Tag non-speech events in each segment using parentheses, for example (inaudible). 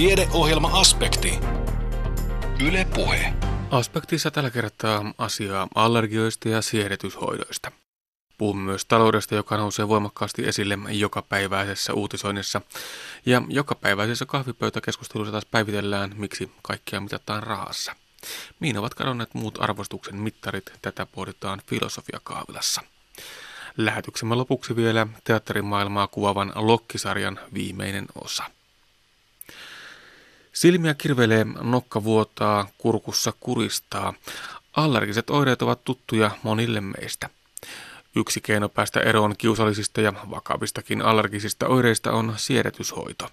Tiedeohjelma-aspekti. Yle Puhe. Aspektissa tällä kertaa asiaa allergioista ja siedetyshoidoista. Puhumme myös taloudesta, joka nousee voimakkaasti esille jokapäiväisessä uutisoinnissa. Ja jokapäiväisessä kahvipöytäkeskustelussa taas päivitellään, miksi kaikkia mitataan rahassa. Mihin ovat kadonneet muut arvostuksen mittarit, tätä pohditaan filosofiakahvilassa. Lähetyksemme lopuksi vielä teatterimaailmaa kuvavan Lokkisarjan viimeinen osa. Silmiä kirvelee, nokka vuotaa, kurkussa kuristaa. Allergiset oireet ovat tuttuja monille meistä. Yksi keino päästä eroon kiusallisista ja vakavistakin allergisista oireista on siedätyshoito.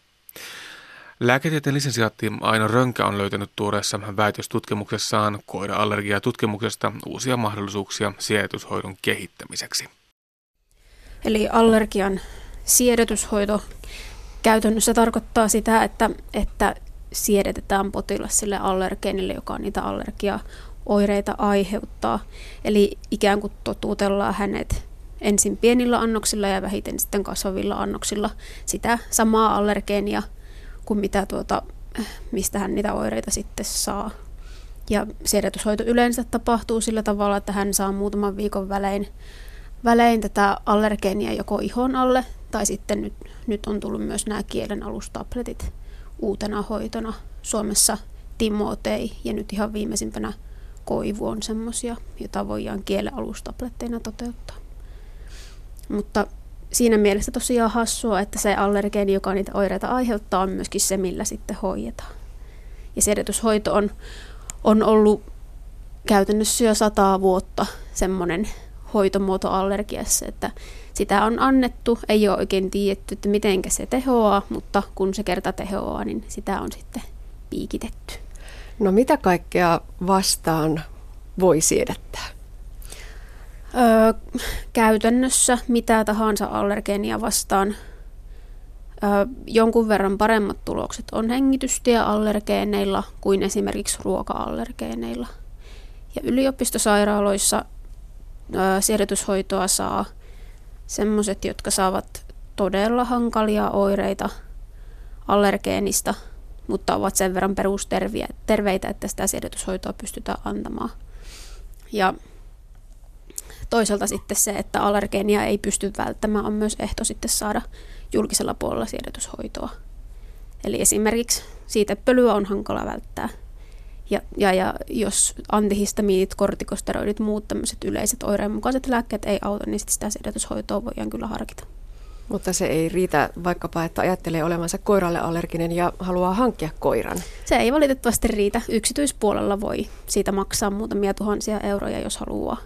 Lääketieteen lisensiaatti Aino Rönkä on löytänyt tuoreessa väitöstutkimuksessaan koira-allergiatutkimuksesta uusia mahdollisuuksia siedätyshoidon kehittämiseksi. Eli allergian siedätyshoito käytännössä tarkoittaa sitä, että, että siedätetään potilas sille allergeenille, joka niitä allergiaoireita aiheuttaa. Eli ikään kuin totuutellaan hänet ensin pienillä annoksilla ja vähiten sitten kasvavilla annoksilla sitä samaa allergeenia kuin mitä tuota, mistä hän niitä oireita sitten saa. Ja siedätyshoito yleensä tapahtuu sillä tavalla, että hän saa muutaman viikon välein, välein tätä allergeenia joko ihon alle, tai sitten nyt, nyt on tullut myös nämä kielen alustabletit uutena hoitona. Suomessa Timotei ja nyt ihan viimeisimpänä Koivu on semmoisia, joita voidaan kielen alustabletteina toteuttaa. Mutta siinä mielessä tosiaan hassua, että se allergeeni, joka niitä oireita aiheuttaa, on myöskin se, millä sitten hoidetaan. Ja sedetyshoito on, on ollut käytännössä jo sataa vuotta semmoinen hoitomuoto allergiassa, että sitä on annettu, ei ole oikein tiedetty, että miten se tehoaa, mutta kun se kerta tehoaa, niin sitä on sitten piikitetty. No mitä kaikkea vastaan voi siedättää? Öö, käytännössä mitä tahansa allergeenia vastaan. Öö, jonkun verran paremmat tulokset on hengitystieallergeeneilla kuin esimerkiksi ruoka-allergeeneilla. Ja yliopistosairaaloissa siedätyshoitoa saa semmoiset, jotka saavat todella hankalia oireita allergeenista, mutta ovat sen verran perusterveitä, että sitä siedätyshoitoa pystytään antamaan. Ja toisaalta sitten se, että allergeenia ei pysty välttämään, on myös ehto sitten saada julkisella puolella siedätyshoitoa. Eli esimerkiksi siitä pölyä on hankala välttää – ja, ja, ja jos antihistamiinit, kortikosteroidit, muut tämmöiset yleiset oireenmukaiset lääkkeet ei auta, niin sitä sedätyshoitoa voidaan kyllä harkita. Mutta se ei riitä vaikkapa, että ajattelee olevansa koiralle allerginen ja haluaa hankkia koiran. Se ei valitettavasti riitä. Yksityispuolella voi siitä maksaa muutamia tuhansia euroja, jos haluaa.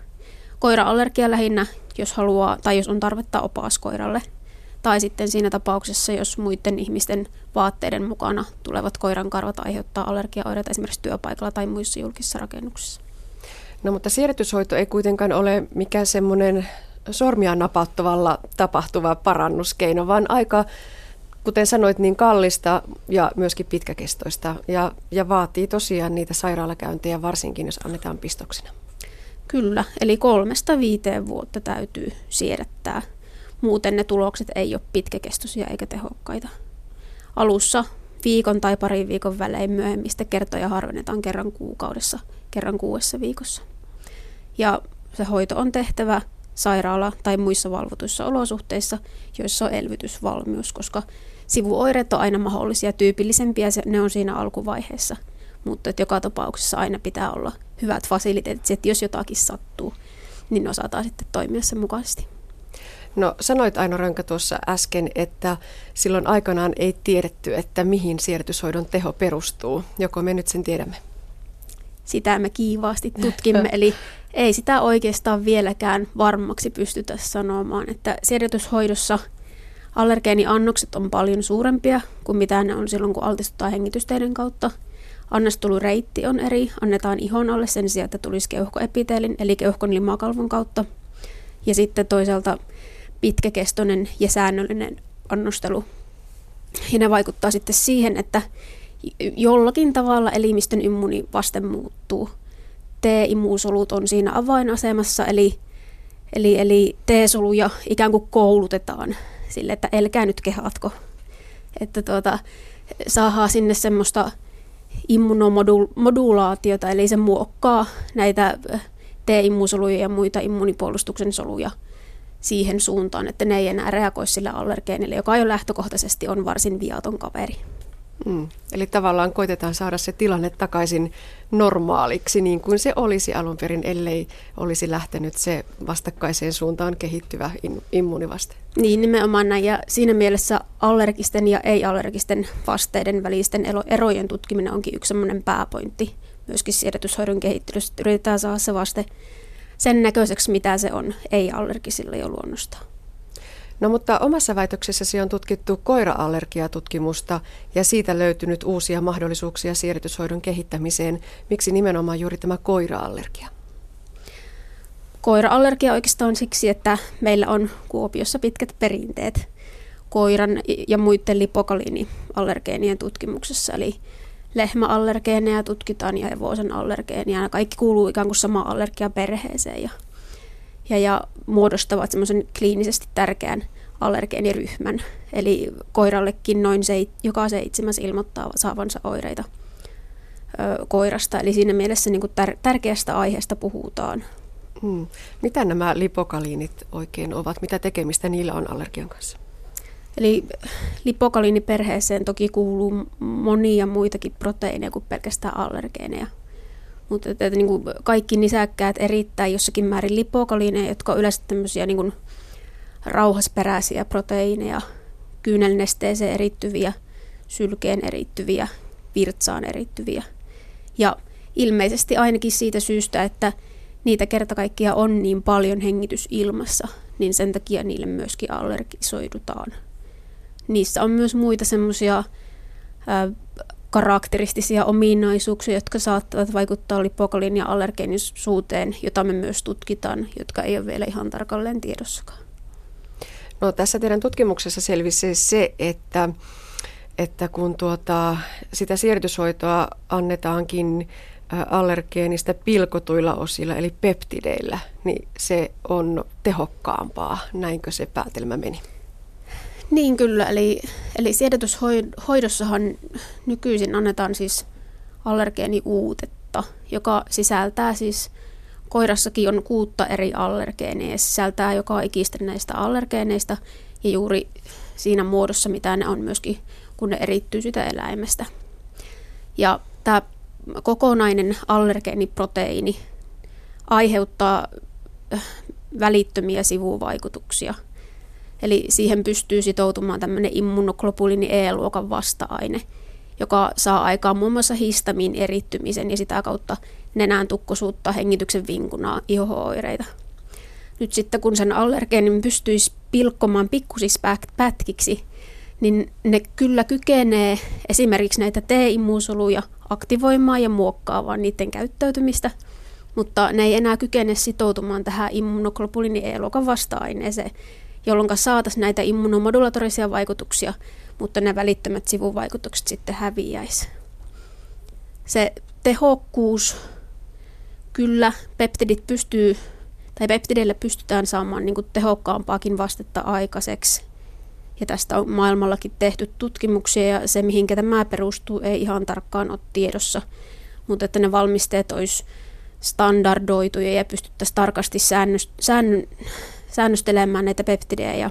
Koira-allergia lähinnä, jos haluaa, tai jos on tarvetta opaskoiralle – tai sitten siinä tapauksessa, jos muiden ihmisten vaatteiden mukana tulevat koiran karvat aiheuttaa allergiaoireita esimerkiksi työpaikalla tai muissa julkisissa rakennuksissa. No mutta siirretyshoito ei kuitenkaan ole mikään semmoinen sormia napauttavalla tapahtuva parannuskeino, vaan aika, kuten sanoit, niin kallista ja myöskin pitkäkestoista ja, ja vaatii tosiaan niitä sairaalakäyntejä varsinkin, jos annetaan pistoksina. Kyllä, eli kolmesta viiteen vuotta täytyy siirrettää Muuten ne tulokset ei ole pitkäkestoisia eikä tehokkaita. Alussa viikon tai parin viikon välein myöhemmistä kertoja harvennetaan kerran kuukaudessa, kerran kuudessa viikossa. Ja se hoito on tehtävä sairaala- tai muissa valvotuissa olosuhteissa, joissa on elvytysvalmius, koska sivuoireet on aina mahdollisia, tyypillisempiä ne on siinä alkuvaiheessa. Mutta että joka tapauksessa aina pitää olla hyvät fasiliteetit, että jos jotakin sattuu, niin osataan sitten toimia sen mukaisesti. No sanoit Aino Rönkä tuossa äsken, että silloin aikanaan ei tiedetty, että mihin siirtyshoidon teho perustuu. Joko me nyt sen tiedämme? Sitä me kiivaasti tutkimme, eli ei sitä oikeastaan vieläkään varmaksi pystytä sanomaan, että siirtyshoidossa allergeeniannokset on paljon suurempia kuin mitä ne on silloin, kun altistutaan hengitysteiden kautta. Annostulureitti on eri, annetaan ihon alle sen sijaan, että tulisi keuhkoepiteelin, eli keuhkon limakalvon kautta. Ja sitten toisaalta pitkäkestoinen ja säännöllinen annostelu. Ja ne vaikuttaa sitten siihen, että jollakin tavalla elimistön immuunivaste muuttuu. T-immuusolut on siinä avainasemassa, eli, eli, eli T-soluja ikään kuin koulutetaan sille, että älkää nyt kehatko. Että tuota, saadaan sinne semmoista immunomodulaatiota, eli se muokkaa näitä T-immuusoluja ja muita immunipuolustuksen soluja siihen suuntaan, että ne ei enää reagoi sille allergeenille, joka jo lähtökohtaisesti on varsin viaton kaveri. Mm. Eli tavallaan koitetaan saada se tilanne takaisin normaaliksi, niin kuin se olisi alun perin, ellei olisi lähtenyt se vastakkaiseen suuntaan kehittyvä immunivaste. Niin, nimenomaan näin. Ja siinä mielessä allergisten ja ei-allergisten vasteiden välisten erojen tutkiminen onkin yksi sellainen pääpointti myöskin siedätyshoidon kehittelyssä. Yritetään saada se vaste sen näköiseksi, mitä se on ei-allergisilla jo luonnostaan. No mutta omassa väitöksessäsi on tutkittu koira-allergiatutkimusta ja siitä löytynyt uusia mahdollisuuksia siirrytyshoidon kehittämiseen. Miksi nimenomaan juuri tämä koira-allergia? Koira-allergia oikeastaan siksi, että meillä on Kuopiossa pitkät perinteet koiran ja muiden lipokaliiniallergeenien tutkimuksessa. Eli lehmäallergeeneja tutkitaan ja hevosen allergeeneja. Kaikki kuuluu ikään kuin samaan allergiaperheeseen ja ja, ja muodostavat semmoisen kliinisesti tärkeän allergeeniryhmän. Eli koirallekin noin se, joka seitsemäs ilmoittaa saavansa oireita ö, koirasta. Eli siinä mielessä niin kuin tär- tärkeästä aiheesta puhutaan. Hmm. Mitä nämä lipokaliinit oikein ovat? Mitä tekemistä niillä on allergian kanssa? Eli lipokaliiniperheeseen toki kuuluu monia muitakin proteiineja kuin pelkästään allergeeneja – mutta että, että, niin kuin kaikki nisäkkäät erittää jossakin määrin lipokaliineja, jotka on yleensä tämmöisiä niin kuin rauhasperäisiä proteiineja, kyynelnesteeseen erittyviä, sylkeen erittyviä, virtsaan erittyviä. Ja ilmeisesti ainakin siitä syystä, että niitä kerta kaikkia on niin paljon hengitysilmassa, niin sen takia niille myöskin allergisoidutaan. Niissä on myös muita semmoisia karakteristisia ominaisuuksia, jotka saattavat vaikuttaa lipokalin ja allergeenisuuteen, jota me myös tutkitaan, jotka ei ole vielä ihan tarkalleen tiedossakaan. No, tässä teidän tutkimuksessa selvisi se, että, että kun tuota, sitä siirtyshoitoa annetaankin allergeenistä pilkotuilla osilla, eli peptideillä, niin se on tehokkaampaa. Näinkö se päätelmä meni? Niin kyllä, eli, eli siedätyshoidossahan nykyisin annetaan siis allergeeniuutetta, joka sisältää siis, koirassakin on kuutta eri allergeeneja, sisältää joka ikistä näistä allergeeneista ja juuri siinä muodossa, mitä ne on myöskin, kun ne erittyy sitä eläimestä. Ja tämä kokonainen allergeeniproteiini aiheuttaa äh, välittömiä sivuvaikutuksia – Eli siihen pystyy sitoutumaan tämmöinen immunoglobulini E-luokan vasta-aine, joka saa aikaan muun muassa histamin erittymisen ja sitä kautta nenän tukkosuutta, hengityksen vinkunaa, ihohoireita. Nyt sitten kun sen allergeenin pystyisi pilkkomaan pikkusiksi pätkiksi, niin ne kyllä kykenee esimerkiksi näitä T-immuusoluja aktivoimaan ja muokkaamaan niiden käyttäytymistä, mutta ne ei enää kykene sitoutumaan tähän immunoglobulini E-luokan vasta-aineeseen, jolloin saataisiin näitä immunomodulatorisia vaikutuksia, mutta ne välittömät sivuvaikutukset sitten häviäisi. Se tehokkuus, kyllä peptidit pystyy, tai peptideillä pystytään saamaan niin tehokkaampaakin vastetta aikaiseksi. Ja tästä on maailmallakin tehty tutkimuksia ja se, mihin tämä perustuu, ei ihan tarkkaan ole tiedossa. Mutta että ne valmisteet olisi standardoituja ja pystyttäisiin tarkasti säännöst, säännö, säännöstelemään näitä peptidejä ja,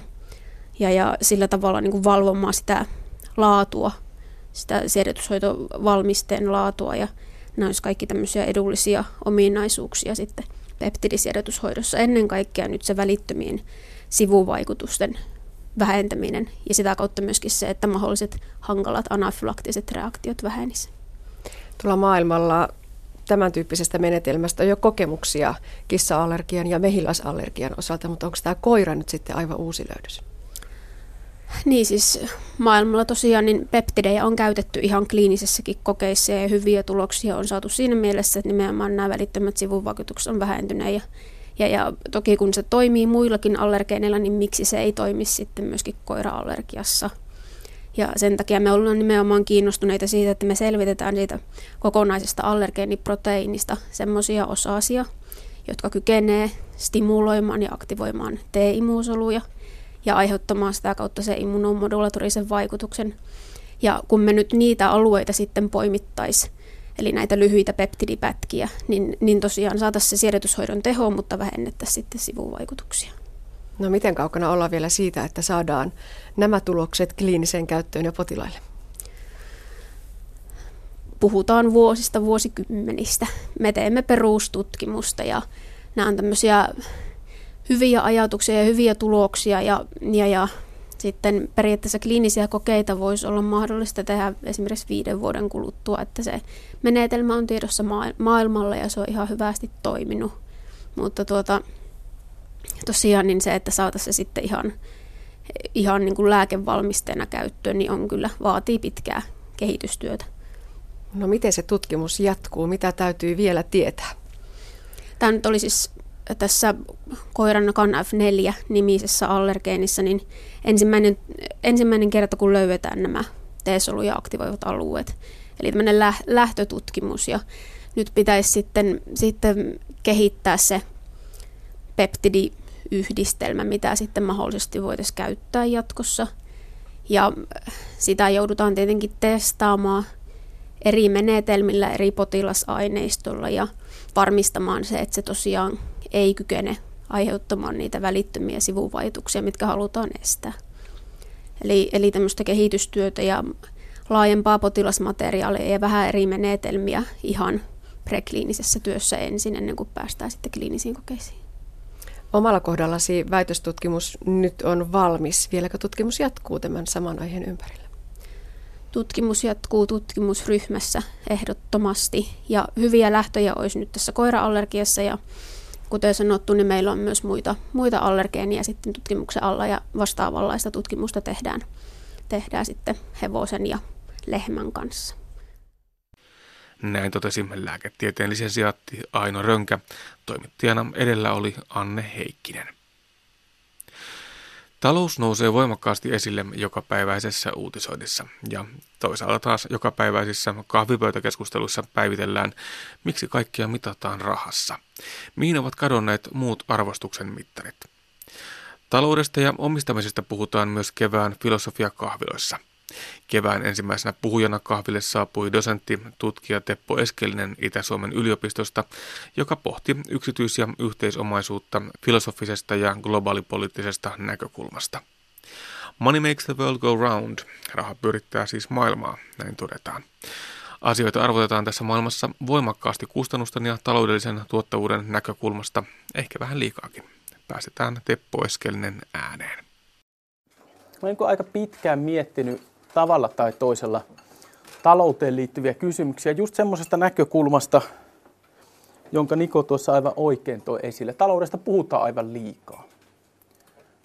ja, ja sillä tavalla niin kuin valvomaan sitä laatua, sitä siedätyshoitovalmisteen laatua ja nämä olisi kaikki tämmöisiä edullisia ominaisuuksia sitten peptidisiedätyshoidossa. Ennen kaikkea nyt se välittömien sivuvaikutusten vähentäminen ja sitä kautta myöskin se, että mahdolliset hankalat anafylaktiset reaktiot vähenisivät. Tuolla maailmalla tämän tyyppisestä menetelmästä on jo kokemuksia kissa-allergian ja mehiläisallergian osalta, mutta onko tämä koira nyt sitten aivan uusi löydös? Niin siis maailmalla tosiaan niin peptidejä on käytetty ihan kliinisessäkin kokeissa ja hyviä tuloksia on saatu siinä mielessä, että nimenomaan nämä välittömät sivuvaikutukset on vähentyneet ja, ja, ja toki kun se toimii muillakin allergeeneilla, niin miksi se ei toimi sitten myöskin koira-allergiassa – ja sen takia me ollaan nimenomaan kiinnostuneita siitä, että me selvitetään siitä kokonaisesta allergeeniproteiinista semmoisia osasia, jotka kykenee stimuloimaan ja aktivoimaan T-immuusoluja ja aiheuttamaan sitä kautta se immunomodulatorisen vaikutuksen. Ja kun me nyt niitä alueita sitten poimittaisiin, eli näitä lyhyitä peptidipätkiä, niin, niin tosiaan saataisiin se siedätyshoidon teho, mutta vähennettäisiin sitten sivuvaikutuksia. No miten kaukana ollaan vielä siitä, että saadaan nämä tulokset kliiniseen käyttöön ja potilaille? Puhutaan vuosista, vuosikymmenistä. Me teemme perustutkimusta ja nämä on tämmöisiä hyviä ajatuksia ja hyviä tuloksia ja, ja, ja sitten periaatteessa kliinisiä kokeita voisi olla mahdollista tehdä esimerkiksi viiden vuoden kuluttua, että se menetelmä on tiedossa maailmalla ja se on ihan hyvästi toiminut. Mutta tuota, tosiaan niin se, että saataisiin se sitten ihan, ihan niin kuin lääkevalmisteena käyttöön, niin on kyllä, vaatii pitkää kehitystyötä. No miten se tutkimus jatkuu? Mitä täytyy vielä tietää? Tämä nyt oli siis tässä koiran CANF4-nimisessä allergeenissa, niin ensimmäinen, ensimmäinen kerta, kun löydetään nämä T-soluja aktivoivat alueet. Eli tämmöinen lähtötutkimus ja nyt pitäisi sitten, sitten kehittää se peptidiyhdistelmä, mitä sitten mahdollisesti voitaisiin käyttää jatkossa. Ja sitä joudutaan tietenkin testaamaan eri menetelmillä, eri potilasaineistolla ja varmistamaan se, että se tosiaan ei kykene aiheuttamaan niitä välittömiä sivuvaikutuksia, mitkä halutaan estää. Eli, eli tämmöistä kehitystyötä ja laajempaa potilasmateriaalia ja vähän eri menetelmiä ihan prekliinisessä työssä ensin, ennen kuin päästään sitten kliinisiin kokeisiin. Omalla kohdallasi väitöstutkimus nyt on valmis. Vieläkö tutkimus jatkuu tämän saman aiheen ympärillä? Tutkimus jatkuu tutkimusryhmässä ehdottomasti ja hyviä lähtöjä olisi nyt tässä koiraallergiassa ja kuten sanottu, niin meillä on myös muita, muita allergeenia sitten tutkimuksen alla ja vastaavanlaista tutkimusta tehdään, tehdään sitten hevosen ja lehmän kanssa. Näin totesi lääketieteen lisensiaatti Aino Rönkä. Toimittajana edellä oli Anne Heikkinen. Talous nousee voimakkaasti esille jokapäiväisessä uutisoinnissa ja toisaalta taas jokapäiväisissä kahvipöytäkeskusteluissa päivitellään, miksi kaikkia mitataan rahassa. Mihin ovat kadonneet muut arvostuksen mittarit? Taloudesta ja omistamisesta puhutaan myös kevään filosofiakahviloissa – Kevään ensimmäisenä puhujana kahville saapui dosentti tutkija Teppo Eskelinen Itä-Suomen yliopistosta, joka pohti yksityis- ja yhteisomaisuutta filosofisesta ja globaalipoliittisesta näkökulmasta. Money makes the world go round. Raha pyrittää siis maailmaa, näin todetaan. Asioita arvotetaan tässä maailmassa voimakkaasti kustannusten ja taloudellisen tuottavuuden näkökulmasta, ehkä vähän liikaakin. Päästetään Teppo Eskelinen ääneen. Mä olen aika pitkään miettinyt tavalla tai toisella talouteen liittyviä kysymyksiä just semmoisesta näkökulmasta, jonka Niko tuossa aivan oikein toi esille. Taloudesta puhutaan aivan liikaa.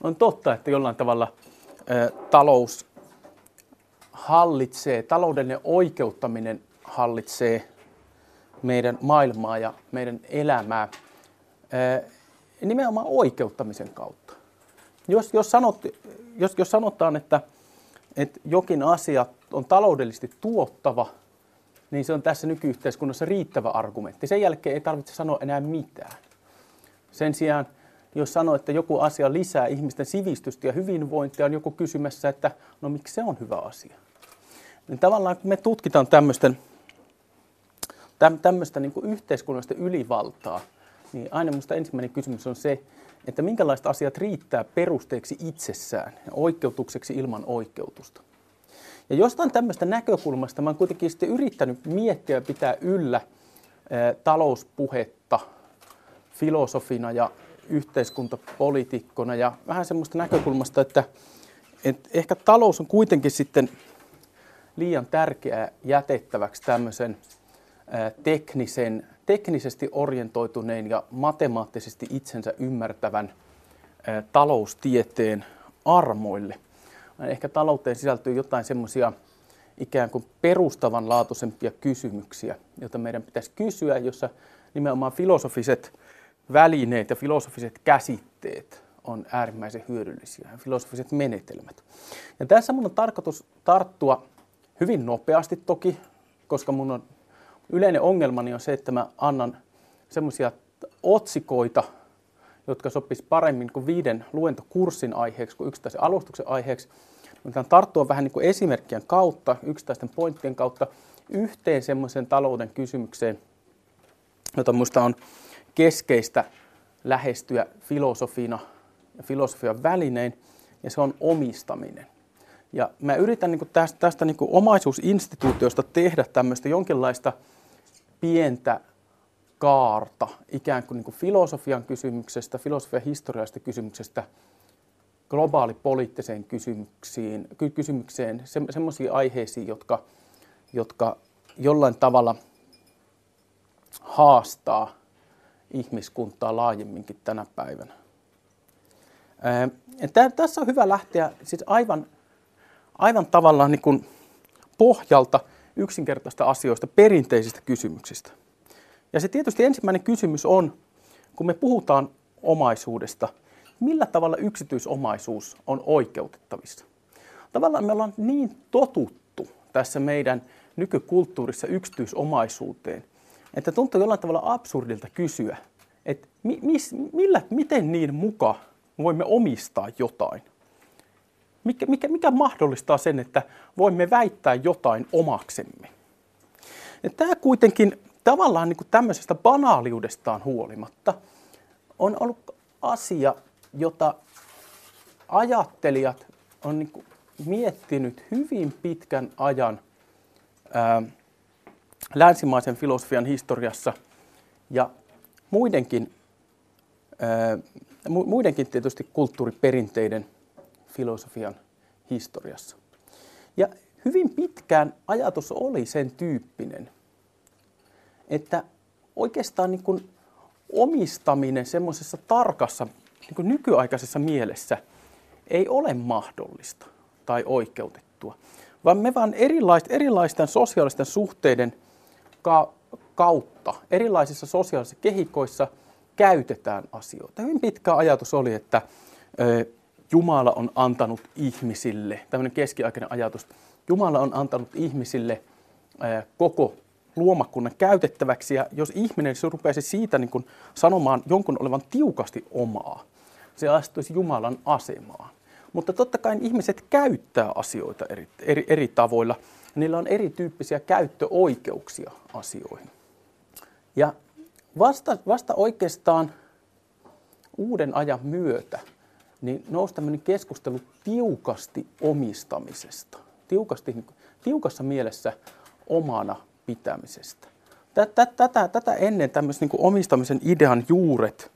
On totta, että jollain tavalla ä, talous hallitsee, taloudellinen oikeuttaminen hallitsee meidän maailmaa ja meidän elämää ä, nimenomaan oikeuttamisen kautta. Jos, jos, sanot, jos, jos sanotaan, että että jokin asia on taloudellisesti tuottava, niin se on tässä nykyyhteiskunnassa riittävä argumentti. Sen jälkeen ei tarvitse sanoa enää mitään. Sen sijaan, jos sanoo, että joku asia lisää ihmisten sivistystä ja hyvinvointia, on joku kysymässä, että no miksi se on hyvä asia. Niin tavallaan kun me tutkitaan tämmöisten, tämmöistä niin yhteiskunnallista ylivaltaa, niin aina minusta ensimmäinen kysymys on se, että minkälaiset asiat riittää perusteeksi itsessään ja oikeutukseksi ilman oikeutusta. Ja jostain tämmöistä näkökulmasta mä oon kuitenkin sitten yrittänyt miettiä ja pitää yllä talouspuhetta filosofina ja yhteiskuntapolitiikkona ja vähän semmoista näkökulmasta, että, että ehkä talous on kuitenkin sitten liian tärkeää jätettäväksi tämmöisen teknisen teknisesti orientoituneen ja matemaattisesti itsensä ymmärtävän taloustieteen armoille. Ehkä talouteen sisältyy jotain semmoisia ikään kuin perustavanlaatuisempia kysymyksiä, joita meidän pitäisi kysyä, jossa nimenomaan filosofiset välineet ja filosofiset käsitteet on äärimmäisen hyödyllisiä, filosofiset menetelmät. Ja tässä mun on tarkoitus tarttua hyvin nopeasti toki, koska mun on yleinen ongelmani on se, että mä annan semmoisia otsikoita, jotka sopis paremmin kuin viiden luentokurssin aiheeksi kuin yksittäisen alustuksen aiheeksi. Yritän tarttua vähän niin kuin esimerkkien kautta, yksittäisten pointtien kautta yhteen semmoisen talouden kysymykseen, jota minusta on keskeistä lähestyä filosofina ja filosofian välinein, ja se on omistaminen. Ja mä yritän niin tästä, tästä niin omaisuusinstituutiosta tehdä tämmöistä jonkinlaista pientä kaarta ikään kuin, niin kuin filosofian kysymyksestä, filosofian historiallisesta kysymyksestä globaalipoliittiseen kysymyksiin, kysymykseen, se, semmoisiin aiheisiin, jotka, jotka jollain tavalla haastaa ihmiskuntaa laajemminkin tänä päivänä. Ää, tässä on hyvä lähteä siis aivan, aivan tavallaan niin kuin pohjalta yksinkertaista asioista, perinteisistä kysymyksistä. Ja se tietysti ensimmäinen kysymys on, kun me puhutaan omaisuudesta, millä tavalla yksityisomaisuus on oikeutettavissa? Tavallaan me ollaan niin totuttu tässä meidän nykykulttuurissa yksityisomaisuuteen, että tuntuu jollain tavalla absurdilta kysyä, että mi, mis, millä, miten niin muka voimme omistaa jotain? Mikä, mikä, mikä mahdollistaa sen, että voimme väittää jotain omaksemme? Ja tämä kuitenkin tavallaan niin kuin tämmöisestä banaaliudestaan huolimatta on ollut asia, jota ajattelijat on niin kuin miettinyt hyvin pitkän ajan ää, länsimaisen filosofian historiassa ja muidenkin, ää, muidenkin tietysti kulttuuriperinteiden filosofian historiassa. Ja hyvin pitkään ajatus oli sen tyyppinen, että oikeastaan niin kuin omistaminen semmoisessa tarkassa niin kuin nykyaikaisessa mielessä ei ole mahdollista tai oikeutettua, vaan me vaan erilaisten, erilaisten sosiaalisten suhteiden ka- kautta, erilaisissa sosiaalisissa kehikoissa käytetään asioita. Hyvin pitkä ajatus oli, että Jumala on antanut ihmisille, tämmöinen keskiaikainen ajatus, Jumala on antanut ihmisille koko luomakunnan käytettäväksi. Ja jos ihminen se rupeaisi siitä niin kuin sanomaan jonkun olevan tiukasti omaa, se astuisi Jumalan asemaan. Mutta totta kai ihmiset käyttää asioita eri, eri, eri tavoilla. Niillä on erityyppisiä käyttöoikeuksia asioihin. Ja vasta, vasta oikeastaan uuden ajan myötä niin nousi tämmöinen keskustelu tiukasti omistamisesta. Tiukasti, niin tiukassa mielessä omana pitämisestä. Tätä, tätä, tätä ennen tämmöisen niin omistamisen idean juuret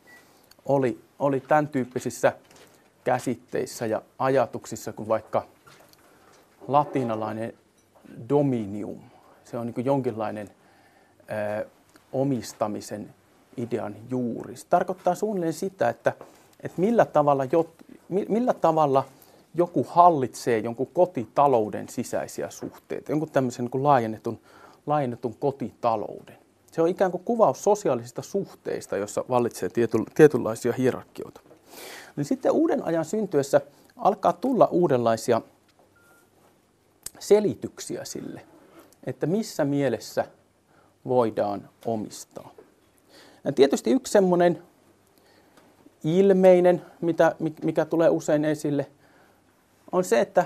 oli, oli tämän tyyppisissä käsitteissä ja ajatuksissa kuin vaikka latinalainen dominium. Se on niin jonkinlainen ö, omistamisen idean juuri. Se tarkoittaa suunnilleen sitä, että, että millä, tavalla jot, millä tavalla joku hallitsee jonkun kotitalouden sisäisiä suhteita, jonkun tämmöisen niin laajennetun laajennetun kotitalouden. Se on ikään kuin kuvaus sosiaalisista suhteista, jossa vallitsee tietynlaisia hierarkioita. Niin sitten uuden ajan syntyessä alkaa tulla uudenlaisia selityksiä sille, että missä mielessä voidaan omistaa. Ja tietysti yksi semmoinen ilmeinen, mitä, mikä tulee usein esille, on se, että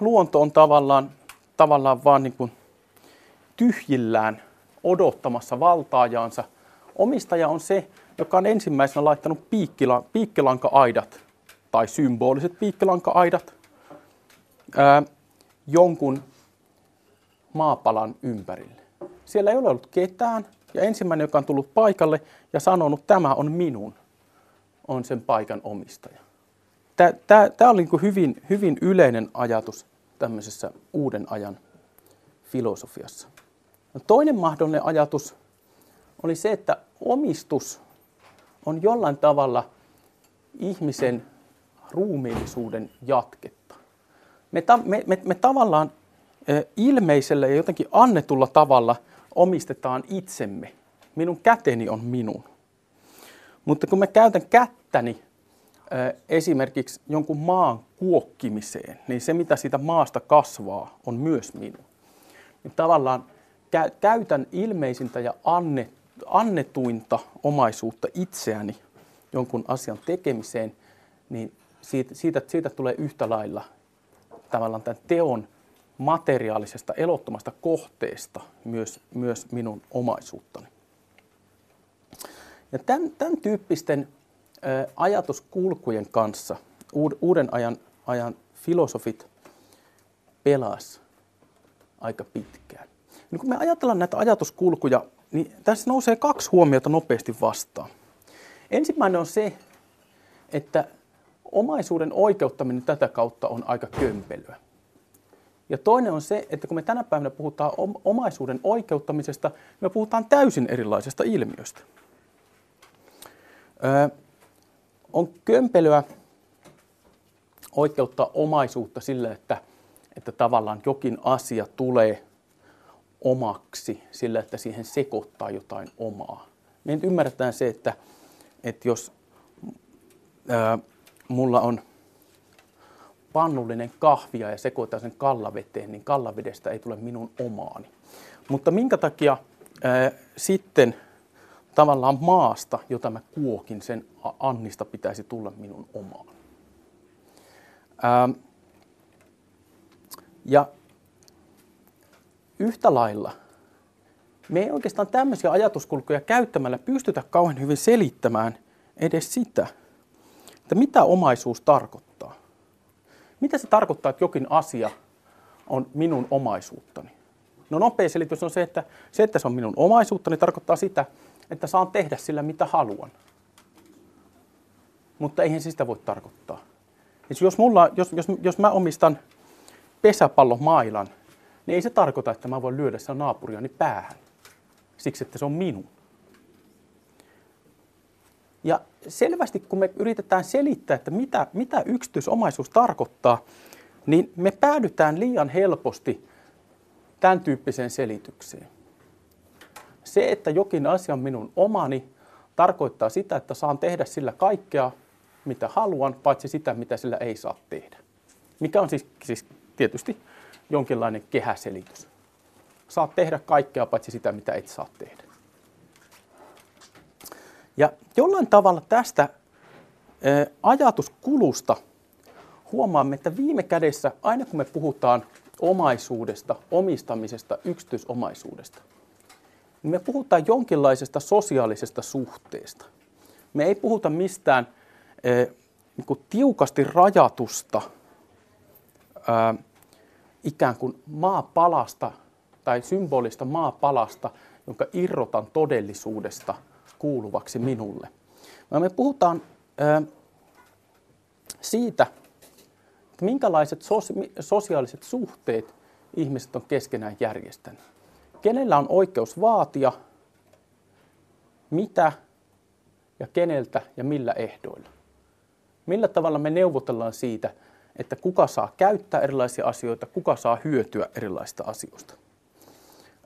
luonto on tavallaan, tavallaan vaan niin kuin tyhjillään odottamassa valtaajaansa. Omistaja on se, joka on ensimmäisenä laittanut piikkila, piikkilanka-aidat tai symboliset piikkilanka-aidat ää, jonkun maapalan ympärille. Siellä ei ole ollut ketään ja ensimmäinen, joka on tullut paikalle ja sanonut, tämä on minun, on sen paikan omistaja. Tämä oli niin hyvin, hyvin yleinen ajatus tämmöisessä uuden ajan filosofiassa. No toinen mahdollinen ajatus oli se, että omistus on jollain tavalla ihmisen ruumiillisuuden jatketta. Me, ta, me, me, me tavallaan ilmeisellä ja jotenkin annetulla tavalla omistetaan itsemme. Minun käteni on minun. Mutta kun mä käytän kättäni esimerkiksi jonkun maan kuokkimiseen, niin se mitä siitä maasta kasvaa on myös minun. Niin tavallaan käytän ilmeisintä ja annet, annetuinta omaisuutta itseäni jonkun asian tekemiseen, niin siitä, siitä, siitä tulee yhtä lailla tavallaan tämän teon materiaalisesta elottomasta kohteesta myös, myös minun omaisuuttani. Ja tämän, tämän tyyppisten ajatuskulkujen kanssa uuden ajan, ajan filosofit pelas aika pitkään. Niin kun me ajatellaan näitä ajatuskulkuja, niin tässä nousee kaksi huomiota nopeasti vastaan. Ensimmäinen on se, että omaisuuden oikeuttaminen tätä kautta on aika kömpelyä. Ja toinen on se, että kun me tänä päivänä puhutaan omaisuuden oikeuttamisesta, me puhutaan täysin erilaisesta ilmiöstä. On kömpelyä oikeuttaa omaisuutta sille, että, että tavallaan jokin asia tulee omaksi sillä, että siihen sekoittaa jotain omaa. Me ymmärretään se, että, että jos ää, mulla on pannullinen kahvia ja sekoitan sen kallaveteen, niin kallavedestä ei tule minun omaani. Mutta minkä takia ää, sitten tavallaan maasta, jota mä kuokin, sen annista pitäisi tulla minun omaan. Ää, ja yhtä lailla me ei oikeastaan tämmöisiä ajatuskulkuja käyttämällä pystytä kauhean hyvin selittämään edes sitä, että mitä omaisuus tarkoittaa. Mitä se tarkoittaa, että jokin asia on minun omaisuuttani? No nopea selitys on se, että se, että se on minun omaisuuttani, tarkoittaa sitä, että saan tehdä sillä mitä haluan. Mutta eihän se sitä voi tarkoittaa. Jos, mulla, jos, jos, jos mä omistan pesäpallomailan, niin ei se tarkoita, että mä voin lyödä sen naapuriani päähän. Siksi, että se on minun. Ja selvästi, kun me yritetään selittää, että mitä, mitä yksityisomaisuus tarkoittaa, niin me päädytään liian helposti tämän tyyppiseen selitykseen. Se, että jokin asia on minun omani, tarkoittaa sitä, että saan tehdä sillä kaikkea, mitä haluan, paitsi sitä, mitä sillä ei saa tehdä. Mikä on siis, siis tietysti jonkinlainen kehäselitys. Saat tehdä kaikkea paitsi sitä, mitä et saa tehdä. Ja jollain tavalla tästä ajatuskulusta huomaamme, että viime kädessä, aina kun me puhutaan omaisuudesta, omistamisesta, yksityisomaisuudesta, niin me puhutaan jonkinlaisesta sosiaalisesta suhteesta. Me ei puhuta mistään niin kuin tiukasti rajatusta ikään kuin maapalasta tai symbolista maapalasta, jonka irrotan todellisuudesta kuuluvaksi minulle. Me puhutaan siitä, että minkälaiset sosiaaliset suhteet ihmiset on keskenään järjestänyt. Kenellä on oikeus vaatia, mitä ja keneltä ja millä ehdoilla. Millä tavalla me neuvotellaan siitä, että kuka saa käyttää erilaisia asioita, kuka saa hyötyä erilaisista asioista.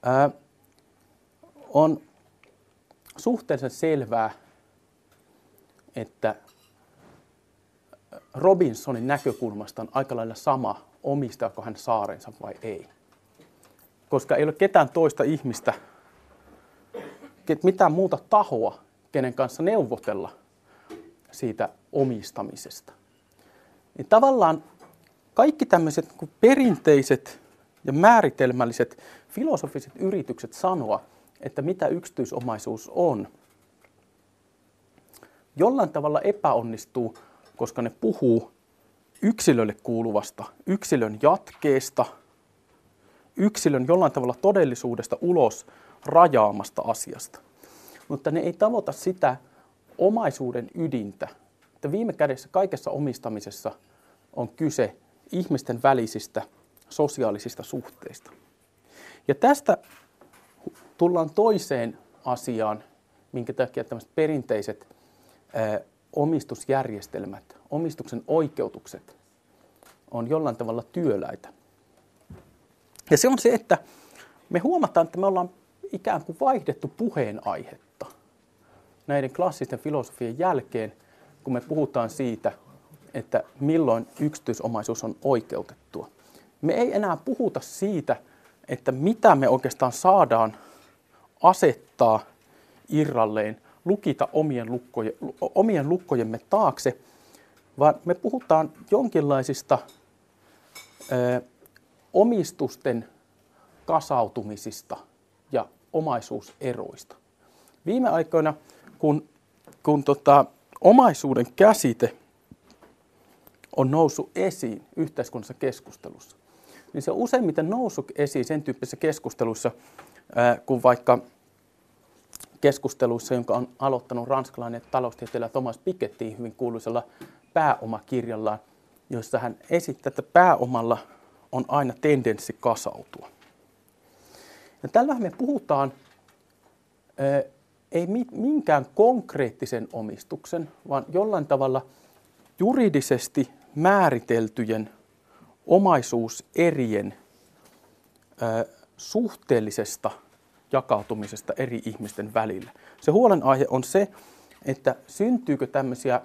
Ää, on suhteellisen selvää, että Robinsonin näkökulmasta on aika lailla sama, omistaako hän saarensa vai ei. Koska ei ole ketään toista ihmistä, mitään muuta tahoa, kenen kanssa neuvotella siitä omistamisesta. Niin tavallaan kaikki tämmöiset niin perinteiset ja määritelmälliset filosofiset yritykset sanoa, että mitä yksityisomaisuus on, jollain tavalla epäonnistuu, koska ne puhuu yksilölle kuuluvasta, yksilön jatkeesta, yksilön jollain tavalla todellisuudesta ulos rajaamasta asiasta. Mutta ne ei tavoita sitä omaisuuden ydintä, että viime kädessä kaikessa omistamisessa on kyse ihmisten välisistä sosiaalisista suhteista. Ja tästä tullaan toiseen asiaan, minkä takia tämmöiset perinteiset omistusjärjestelmät, omistuksen oikeutukset on jollain tavalla työläitä. Ja se on se, että me huomataan, että me ollaan ikään kuin vaihdettu puheenaihetta näiden klassisten filosofien jälkeen – kun me puhutaan siitä, että milloin yksityisomaisuus on oikeutettua. Me ei enää puhuta siitä, että mitä me oikeastaan saadaan asettaa irralleen, lukita omien, lukkojen, omien lukkojemme taakse, vaan me puhutaan jonkinlaisista omistusten kasautumisista ja omaisuuseroista. Viime aikoina, kun, kun tota, omaisuuden käsite on noussut esiin yhteiskunnassa keskustelussa, niin se on useimmiten noussut esiin sen tyyppisessä keskustelussa, kun vaikka keskusteluissa, jonka on aloittanut ranskalainen taloustieteilijä Thomas Piketty hyvin kuuluisella pääomakirjallaan, jossa hän esittää, että pääomalla on aina tendenssi kasautua. Ja tällä me puhutaan ei minkään konkreettisen omistuksen, vaan jollain tavalla juridisesti määriteltyjen omaisuuserien suhteellisesta jakautumisesta eri ihmisten välillä. Se huolenaihe on se, että syntyykö tämmöisiä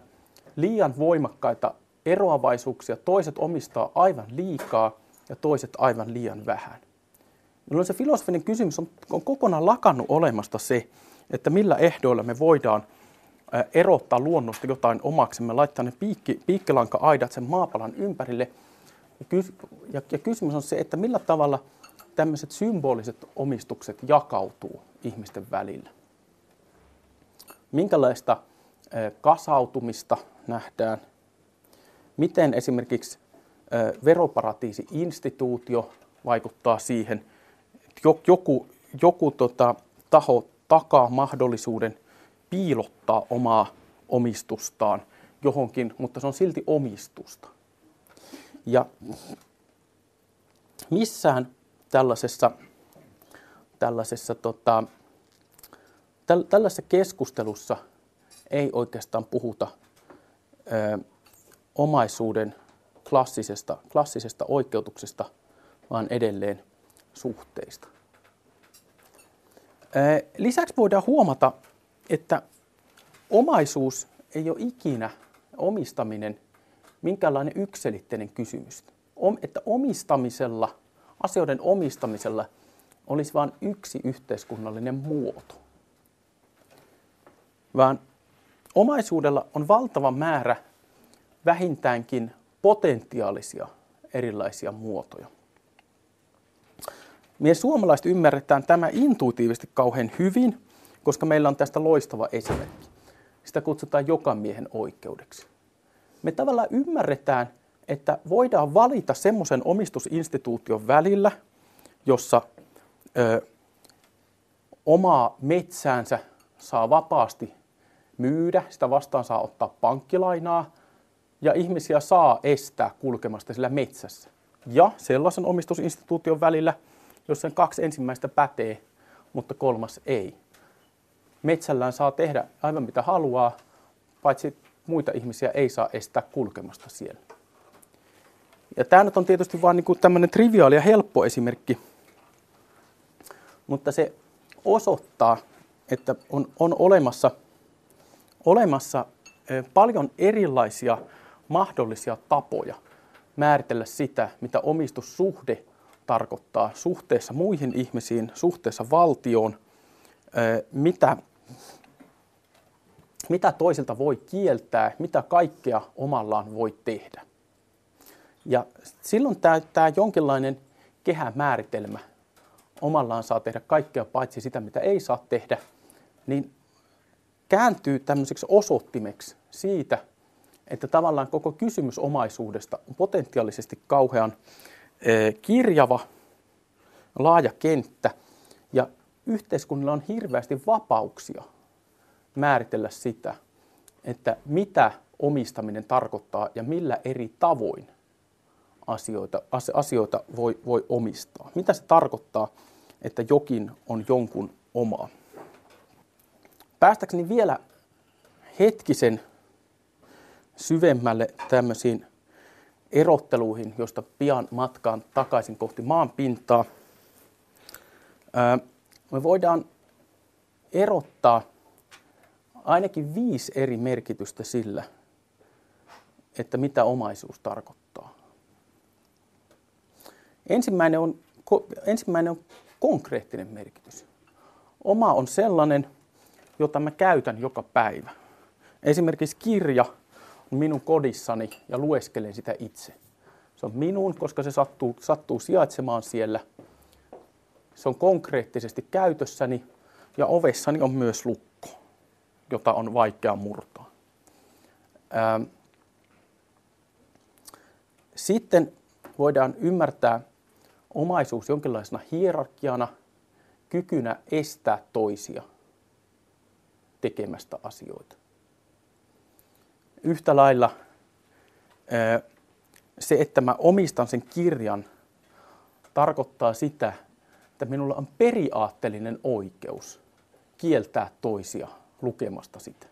liian voimakkaita eroavaisuuksia, toiset omistaa aivan liikaa ja toiset aivan liian vähän. Jolloin se filosofinen kysymys on, on kokonaan lakannut olemasta se, että millä ehdoilla me voidaan erottaa luonnosta jotain omaksemme, laittaa ne piikki, piikkilanka-aidat sen maapalan ympärille. Ja, ja kysymys on se, että millä tavalla tämmöiset symboliset omistukset jakautuu ihmisten välillä. Minkälaista kasautumista nähdään, miten esimerkiksi veroparatiisi-instituutio vaikuttaa siihen, joku, joku tota, taho takaa mahdollisuuden piilottaa omaa omistustaan johonkin, mutta se on silti omistusta. Ja missään tällaisessa, tällaisessa, tota, täl, tällaisessa keskustelussa ei oikeastaan puhuta ö, omaisuuden klassisesta, klassisesta oikeutuksesta, vaan edelleen suhteista. Lisäksi voidaan huomata, että omaisuus ei ole ikinä omistaminen minkäänlainen yksilitteinen kysymys. Että omistamisella, asioiden omistamisella olisi vain yksi yhteiskunnallinen muoto. Vaan omaisuudella on valtava määrä vähintäänkin potentiaalisia erilaisia muotoja. Me suomalaiset ymmärretään tämä intuitiivisesti kauhean hyvin, koska meillä on tästä loistava esimerkki. Sitä kutsutaan joka miehen oikeudeksi. Me tavallaan ymmärretään, että voidaan valita semmoisen omistusinstituution välillä, jossa ö, omaa metsäänsä saa vapaasti myydä, sitä vastaan saa ottaa pankkilainaa ja ihmisiä saa estää kulkemasta sillä metsässä. Ja sellaisen omistusinstituution välillä, jossa kaksi ensimmäistä pätee, mutta kolmas ei. Metsällään saa tehdä aivan mitä haluaa, paitsi muita ihmisiä ei saa estää kulkemasta siellä. Ja tämä nyt on tietysti vain niin tämmöinen triviaali ja helppo esimerkki, mutta se osoittaa, että on, on olemassa, olemassa paljon erilaisia mahdollisia tapoja määritellä sitä, mitä omistussuhde tarkoittaa suhteessa muihin ihmisiin, suhteessa valtioon, mitä, mitä toisilta voi kieltää, mitä kaikkea omallaan voi tehdä. Ja silloin tämä, tämä jonkinlainen kehämääritelmä, omallaan saa tehdä kaikkea paitsi sitä, mitä ei saa tehdä, niin kääntyy tämmöiseksi osoittimeksi siitä, että tavallaan koko kysymys omaisuudesta on potentiaalisesti kauhean kirjava, laaja kenttä ja yhteiskunnalla on hirveästi vapauksia määritellä sitä, että mitä omistaminen tarkoittaa ja millä eri tavoin asioita, asioita voi, voi omistaa. Mitä se tarkoittaa, että jokin on jonkun omaa. Päästäkseni vielä hetkisen syvemmälle tämmöisiin erotteluihin, josta pian matkaan takaisin kohti maan pintaa. Me voidaan erottaa ainakin viisi eri merkitystä sillä, että mitä omaisuus tarkoittaa. Ensimmäinen on, ensimmäinen on konkreettinen merkitys. Oma on sellainen, jota mä käytän joka päivä. Esimerkiksi kirja minun kodissani ja lueskelen sitä itse. Se on minun, koska se sattuu, sattuu sijaitsemaan siellä. Se on konkreettisesti käytössäni ja ovessani on myös lukko, jota on vaikea murtaa. Ähm. Sitten voidaan ymmärtää omaisuus jonkinlaisena hierarkiana, kykynä estää toisia tekemästä asioita. Yhtä lailla se, että mä omistan sen kirjan, tarkoittaa sitä, että minulla on periaatteellinen oikeus kieltää toisia lukemasta sitä.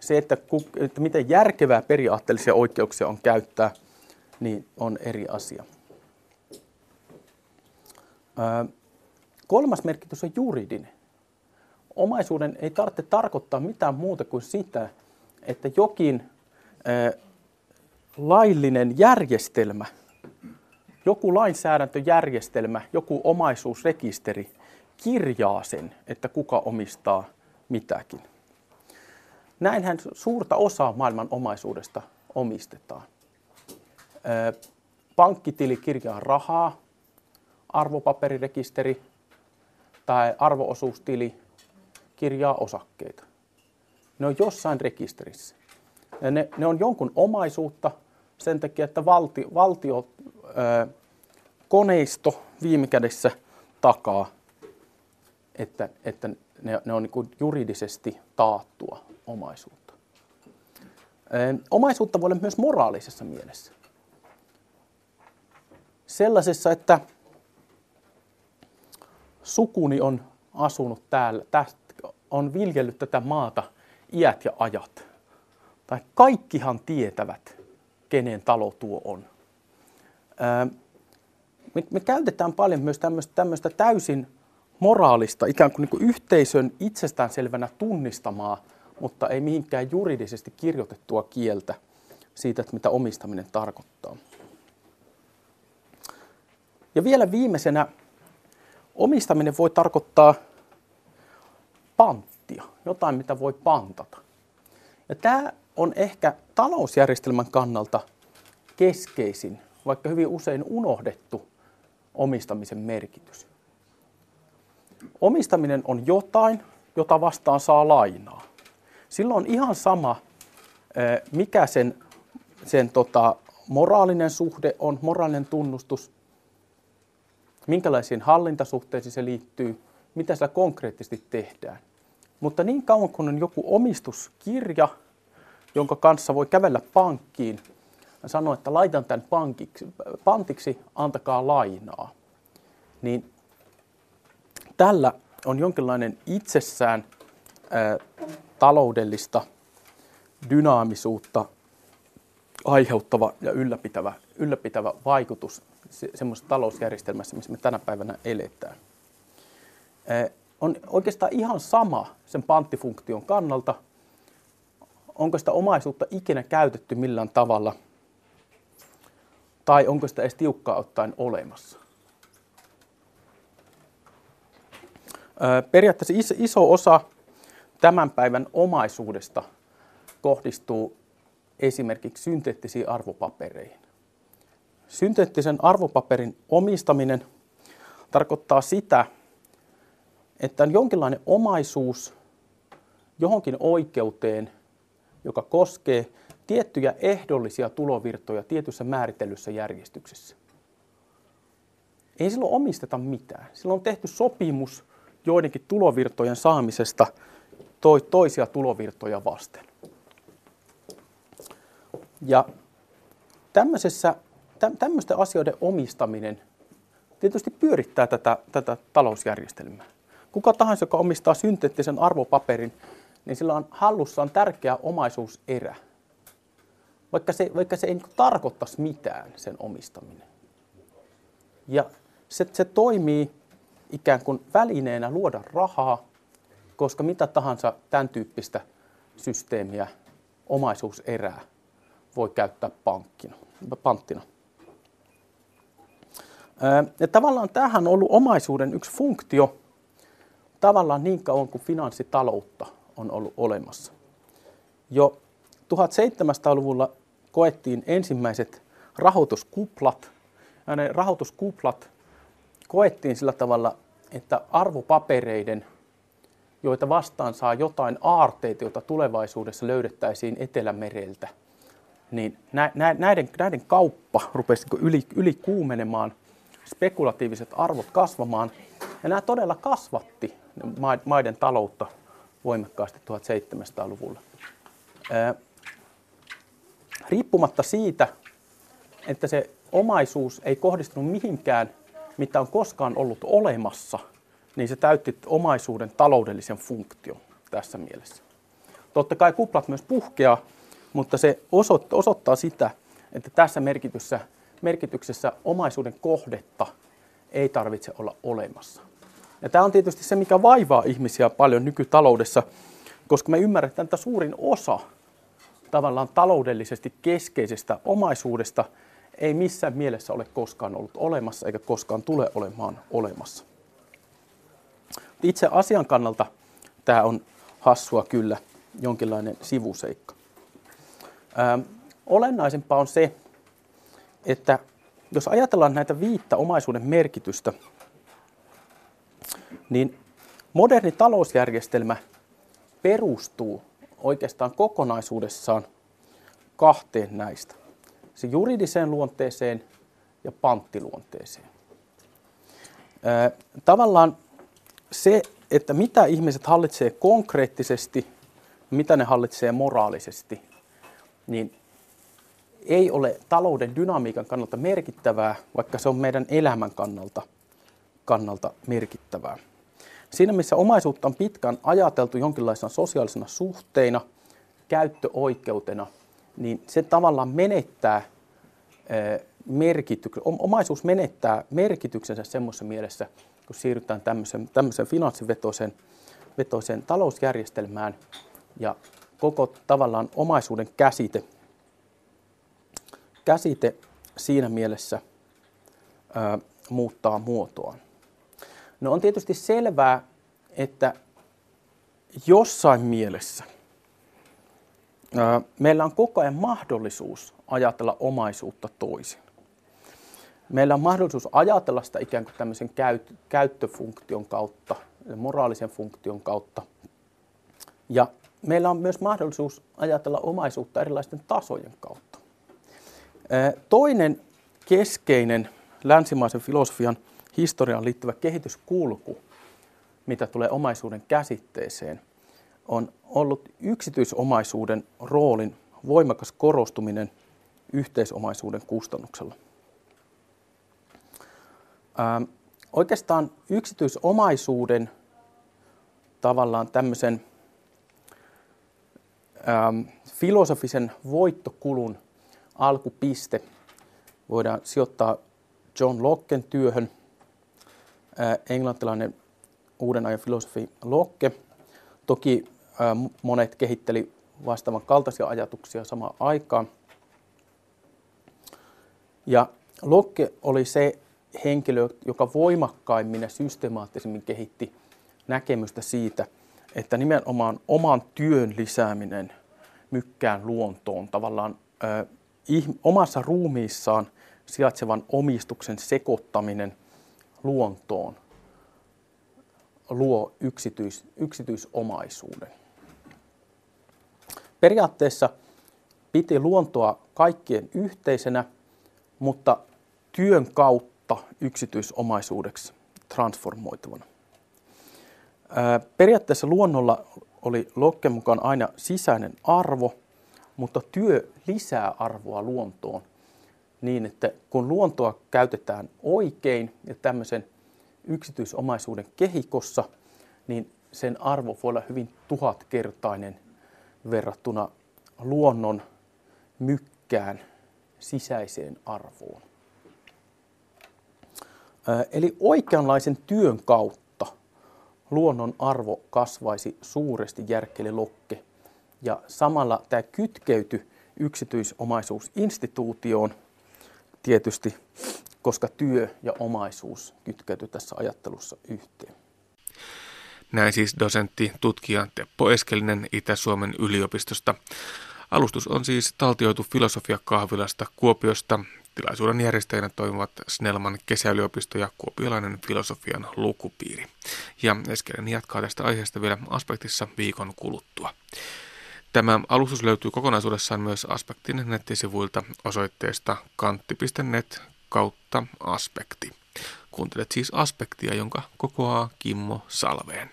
Se, että, että miten järkevää periaatteellisia oikeuksia on käyttää, niin on eri asia. kolmas merkitys on juridinen. Omaisuuden ei tarvitse tarkoittaa mitään muuta kuin sitä, että jokin laillinen järjestelmä, joku lainsäädäntöjärjestelmä, joku omaisuusrekisteri kirjaa sen, että kuka omistaa mitäkin. Näinhän suurta osaa maailman omaisuudesta omistetaan. Pankkitili kirjaa rahaa, arvopaperirekisteri tai arvoosuustili kirjaa osakkeita. Ne on jossain rekisterissä. Ja ne, ne on jonkun omaisuutta sen takia, että valti, valtio, ää, koneisto viime kädessä takaa, että, että ne, ne on niin juridisesti taattua omaisuutta. Ää, omaisuutta voi olla myös moraalisessa mielessä. Sellaisessa, että sukuni on asunut täällä, tästä, on viljellyt tätä maata iät ja ajat. Tai kaikkihan tietävät, kenen talo tuo on. Me, me käytetään paljon myös tämmöistä, tämmöistä täysin moraalista, ikään kuin, niin kuin yhteisön itsestäänselvänä tunnistamaa, mutta ei mihinkään juridisesti kirjoitettua kieltä siitä, että mitä omistaminen tarkoittaa. Ja vielä viimeisenä, omistaminen voi tarkoittaa panttia, jotain mitä voi pantata. Ja tämä on ehkä talousjärjestelmän kannalta keskeisin, vaikka hyvin usein unohdettu omistamisen merkitys. Omistaminen on jotain, jota vastaan saa lainaa. Silloin on ihan sama, mikä sen, sen tota, moraalinen suhde on, moraalinen tunnustus, minkälaisiin hallintasuhteisiin se liittyy, mitä sillä konkreettisesti tehdään. Mutta niin kauan kun on joku omistuskirja, jonka kanssa voi kävellä pankkiin ja sanoa, että laitan tämän pankiksi, pantiksi, antakaa lainaa, niin tällä on jonkinlainen itsessään ää, taloudellista dynaamisuutta aiheuttava ja ylläpitävä, ylläpitävä vaikutus se, semmoisessa talousjärjestelmässä, missä me tänä päivänä eletään. Ää, on oikeastaan ihan sama sen panttifunktion kannalta, onko sitä omaisuutta ikinä käytetty millään tavalla, tai onko sitä edes tiukkaa ottaen olemassa. Periaatteessa iso osa tämän päivän omaisuudesta kohdistuu esimerkiksi synteettisiin arvopapereihin. Synteettisen arvopaperin omistaminen tarkoittaa sitä, että on jonkinlainen omaisuus johonkin oikeuteen, joka koskee tiettyjä ehdollisia tulovirtoja tietyssä määritellyssä järjestyksessä. Ei silloin omisteta mitään. Silloin on tehty sopimus joidenkin tulovirtojen saamisesta toisia tulovirtoja vasten. Ja tämmöisten asioiden omistaminen tietysti pyörittää tätä, tätä talousjärjestelmää. Kuka tahansa, joka omistaa synteettisen arvopaperin, niin sillä on hallussaan tärkeä omaisuuserä. Vaikka se, vaikka se ei niin tarkoittaisi mitään, sen omistaminen. Ja se, se toimii ikään kuin välineenä luoda rahaa, koska mitä tahansa tämän tyyppistä systeemiä, omaisuuserää, voi käyttää pankkina, panttina. Ja tavallaan tähän on ollut omaisuuden yksi funktio, tavallaan niin kauan kuin finanssitaloutta on ollut olemassa. Jo 1700-luvulla koettiin ensimmäiset rahoituskuplat. Ja ne rahoituskuplat koettiin sillä tavalla, että arvopapereiden, joita vastaan saa jotain aarteita, joita tulevaisuudessa löydettäisiin Etelämereltä, niin näiden, näiden kauppa rupesi yli, yli kuumenemaan, spekulatiiviset arvot kasvamaan, ja nämä todella kasvatti maiden taloutta voimakkaasti 1700-luvulla. Riippumatta siitä, että se omaisuus ei kohdistunut mihinkään, mitä on koskaan ollut olemassa, niin se täytti omaisuuden taloudellisen funktion tässä mielessä. Totta kai kuplat myös puhkeaa, mutta se osoittaa sitä, että tässä merkityksessä, merkityksessä omaisuuden kohdetta ei tarvitse olla olemassa. Ja tämä on tietysti se, mikä vaivaa ihmisiä paljon nykytaloudessa, koska me ymmärretään, että suurin osa tavallaan taloudellisesti keskeisestä omaisuudesta ei missään mielessä ole koskaan ollut olemassa eikä koskaan tule olemaan olemassa. Itse asian kannalta tämä on hassua kyllä, jonkinlainen sivuseikka. Ähm, olennaisempaa on se, että jos ajatellaan näitä viittä omaisuuden merkitystä, niin moderni talousjärjestelmä perustuu oikeastaan kokonaisuudessaan kahteen näistä. Se juridiseen luonteeseen ja panttiluonteeseen. Tavallaan se, että mitä ihmiset hallitsee konkreettisesti, mitä ne hallitsee moraalisesti, niin ei ole talouden dynamiikan kannalta merkittävää, vaikka se on meidän elämän kannalta, kannalta merkittävää. Siinä missä omaisuutta on pitkään ajateltu jonkinlaisena sosiaalisena suhteina, käyttöoikeutena, niin se tavallaan menettää merkityksen, omaisuus menettää merkityksensä semmoisessa mielessä, kun siirrytään tämmöiseen, tämmöiseen finanssivetoiseen vetoiseen talousjärjestelmään ja koko tavallaan omaisuuden käsite, käsite siinä mielessä ää, muuttaa muotoaan. No on tietysti selvää, että jossain mielessä ää, meillä on koko ajan mahdollisuus ajatella omaisuutta toisin. Meillä on mahdollisuus ajatella sitä ikään kuin tämmöisen käyt, käyttöfunktion kautta, moraalisen funktion kautta. Ja meillä on myös mahdollisuus ajatella omaisuutta erilaisten tasojen kautta. Toinen keskeinen länsimaisen filosofian historiaan liittyvä kehityskulku, mitä tulee omaisuuden käsitteeseen, on ollut yksityisomaisuuden roolin voimakas korostuminen yhteisomaisuuden kustannuksella. Ähm, oikeastaan yksityisomaisuuden tavallaan tämmöisen ähm, filosofisen voittokulun alkupiste voidaan sijoittaa John Locken työhön – englantilainen uuden ajan filosofi Locke. Toki monet kehitteli vastaavan kaltaisia ajatuksia samaan aikaan. Ja Locke oli se henkilö, joka voimakkaimmin ja systemaattisemmin kehitti näkemystä siitä, että nimenomaan oman työn lisääminen mykkään luontoon, tavallaan ö, omassa ruumiissaan sijaitsevan omistuksen sekoittaminen – luontoon luo yksityis, yksityisomaisuuden. Periaatteessa piti luontoa kaikkien yhteisenä, mutta työn kautta yksityisomaisuudeksi transformoituvana. Periaatteessa luonnolla oli Lokken mukaan aina sisäinen arvo, mutta työ lisää arvoa luontoon niin, että kun luontoa käytetään oikein ja tämmöisen yksityisomaisuuden kehikossa, niin sen arvo voi olla hyvin tuhatkertainen verrattuna luonnon mykkään sisäiseen arvoon. Eli oikeanlaisen työn kautta luonnon arvo kasvaisi suuresti järkkeli lokke. Ja samalla tämä kytkeyty yksityisomaisuusinstituutioon – tietysti, koska työ ja omaisuus kytkeytyy tässä ajattelussa yhteen. Näin siis dosentti tutkija Teppo Eskelinen Itä-Suomen yliopistosta. Alustus on siis taltioitu filosofiakahvilasta Kuopiosta Tilaisuuden järjestäjänä toimivat Snellman kesäyliopisto ja kuopiolainen filosofian lukupiiri. Ja Eskelinen jatkaa tästä aiheesta vielä aspektissa viikon kuluttua. Tämä alustus löytyy kokonaisuudessaan myös Aspektin nettisivuilta osoitteesta kantti.net kautta aspekti. Kuuntelet siis aspektia, jonka kokoaa Kimmo Salveen.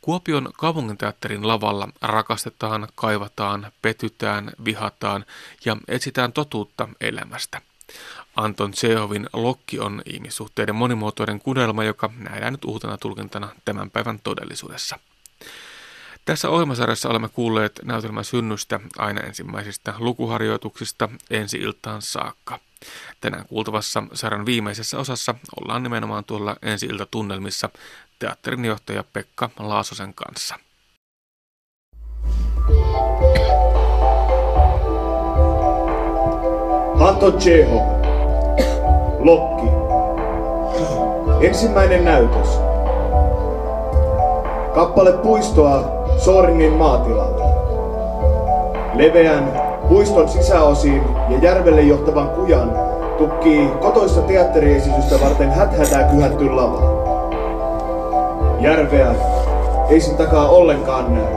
Kuopion kaupunginteatterin lavalla rakastetaan, kaivataan, petytään, vihataan ja etsitään totuutta elämästä. Anton Tsehovin Lokki on ihmissuhteiden monimuotoinen kudelma, joka nähdään nyt uutena tulkintana tämän päivän todellisuudessa. Tässä ohjelmasarjassa olemme kuulleet näytelmän synnystä aina ensimmäisistä lukuharjoituksista ensi-iltaan saakka. Tänään kuultavassa sarjan viimeisessä osassa ollaan nimenomaan tuolla ensi-iltatunnelmissa teatterin johtaja Pekka Laasosen kanssa. Anton Cheho. Lokki. Ensimmäinen näytös. Kappale puistoa Sooringin maatilalla. Leveän puiston sisäosiin ja järvelle johtavan kujan tukkii kotoissa teatteriesitystä varten häthätää kyhätty lava. Järveä ei sen takaa ollenkaan näy.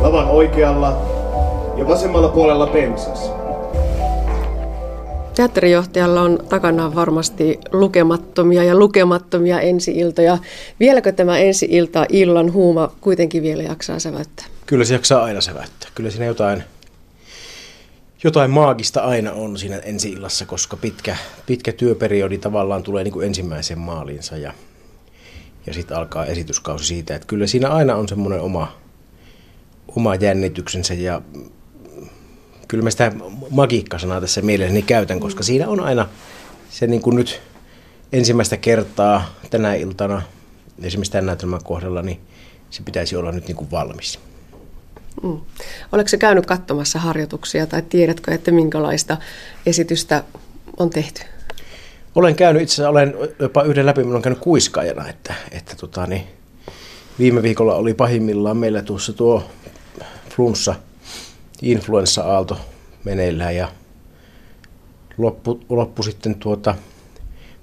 Lavan oikealla ja vasemmalla puolella pensas. Teatterijohtajalla on takanaan varmasti lukemattomia ja lukemattomia ensi-iltoja. Vieläkö tämä ensi-ilta illan huuma kuitenkin vielä jaksaa säväyttää? Kyllä se jaksaa aina säväyttää. Kyllä siinä jotain, jotain maagista aina on siinä ensi-illassa, koska pitkä, pitkä työperiodi tavallaan tulee niin kuin ensimmäiseen maaliinsa ja, ja sitten alkaa esityskausi siitä. Että kyllä siinä aina on semmoinen oma, oma jännityksensä ja kyllä mä sitä magiikkasanaa tässä mielelläni käytän, koska siinä on aina se niin kuin nyt ensimmäistä kertaa tänä iltana, esimerkiksi tämän näytelmän kohdalla, niin se pitäisi olla nyt niin kuin valmis. Mm. Oletko se käynyt katsomassa harjoituksia tai tiedätkö, että minkälaista esitystä on tehty? Olen käynyt, itse asiassa olen jopa yhden läpi, olen käynyt kuiskaajana, että, että tota, niin, viime viikolla oli pahimmillaan meillä tuossa tuo flunssa – influenssa-aalto meneillään ja loppu, loppu sitten tuota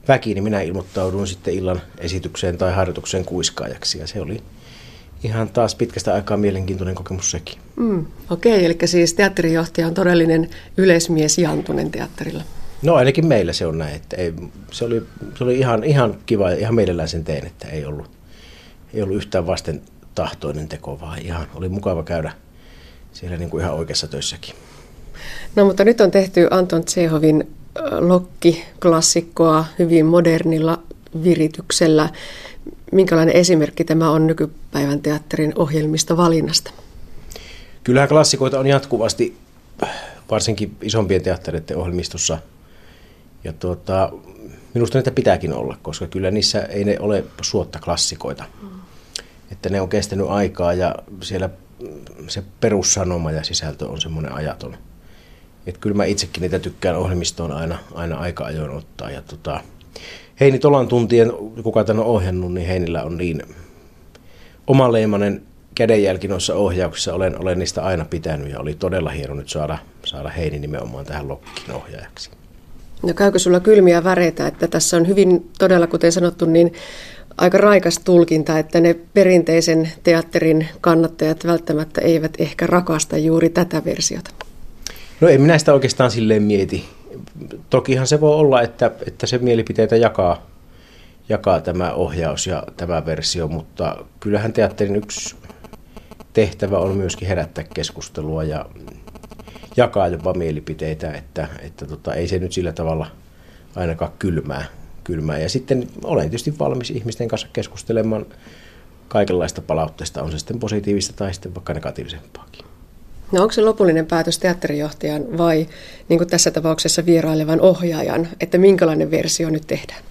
väki, niin minä ilmoittauduin sitten illan esitykseen tai harjoitukseen kuiskaajaksi ja se oli ihan taas pitkästä aikaa mielenkiintoinen kokemus sekin. Mm, Okei, okay, eli siis teatterijohtaja on todellinen yleismies Jantunen teatterilla. No ainakin meillä se on näin, että ei, se, oli, se oli ihan, ihan kiva ja ihan mielellään sen teen, että ei ollut, ei ollut yhtään vasten tahtoinen teko, vaan ihan oli mukava käydä siellä niin kuin ihan oikeassa töissäkin. No mutta nyt on tehty Anton Tsehovin Lokki-klassikkoa hyvin modernilla virityksellä. Minkälainen esimerkki tämä on nykypäivän teatterin ohjelmista valinnasta? Kyllähän klassikoita on jatkuvasti, varsinkin isompien teattereiden ohjelmistossa. Ja tuota, minusta niitä pitääkin olla, koska kyllä niissä ei ne ole suotta klassikoita. Mm. Että ne on kestänyt aikaa ja siellä se perussanoma ja sisältö on semmoinen ajaton. Että kyllä mä itsekin niitä tykkään ohjelmistoon aina, aina aika ajoin ottaa. Ja tota, Heini Tolan tuntien, kuka tämän on ohjannut, niin Heinillä on niin omaleimainen kädenjälki noissa ohjauksissa. Olen, olen niistä aina pitänyt ja oli todella hieno nyt saada, saada Heini nimenomaan tähän Lokkin ohjaajaksi. No käykö sulla kylmiä väreitä, että tässä on hyvin todella, kuten sanottu, niin aika raikas tulkinta, että ne perinteisen teatterin kannattajat välttämättä eivät ehkä rakasta juuri tätä versiota. No en minä sitä oikeastaan silleen mieti. Tokihan se voi olla, että, että se mielipiteitä jakaa, jakaa tämä ohjaus ja tämä versio, mutta kyllähän teatterin yksi tehtävä on myöskin herättää keskustelua ja jakaa jopa mielipiteitä, että, että tota, ei se nyt sillä tavalla ainakaan kylmää kylmää. Ja sitten olen tietysti valmis ihmisten kanssa keskustelemaan kaikenlaista palautteesta, on se sitten positiivista tai sitten vaikka negatiivisempaakin. No onko se lopullinen päätös teatterijohtajan vai niin kuin tässä tapauksessa vierailevan ohjaajan, että minkälainen versio nyt tehdään?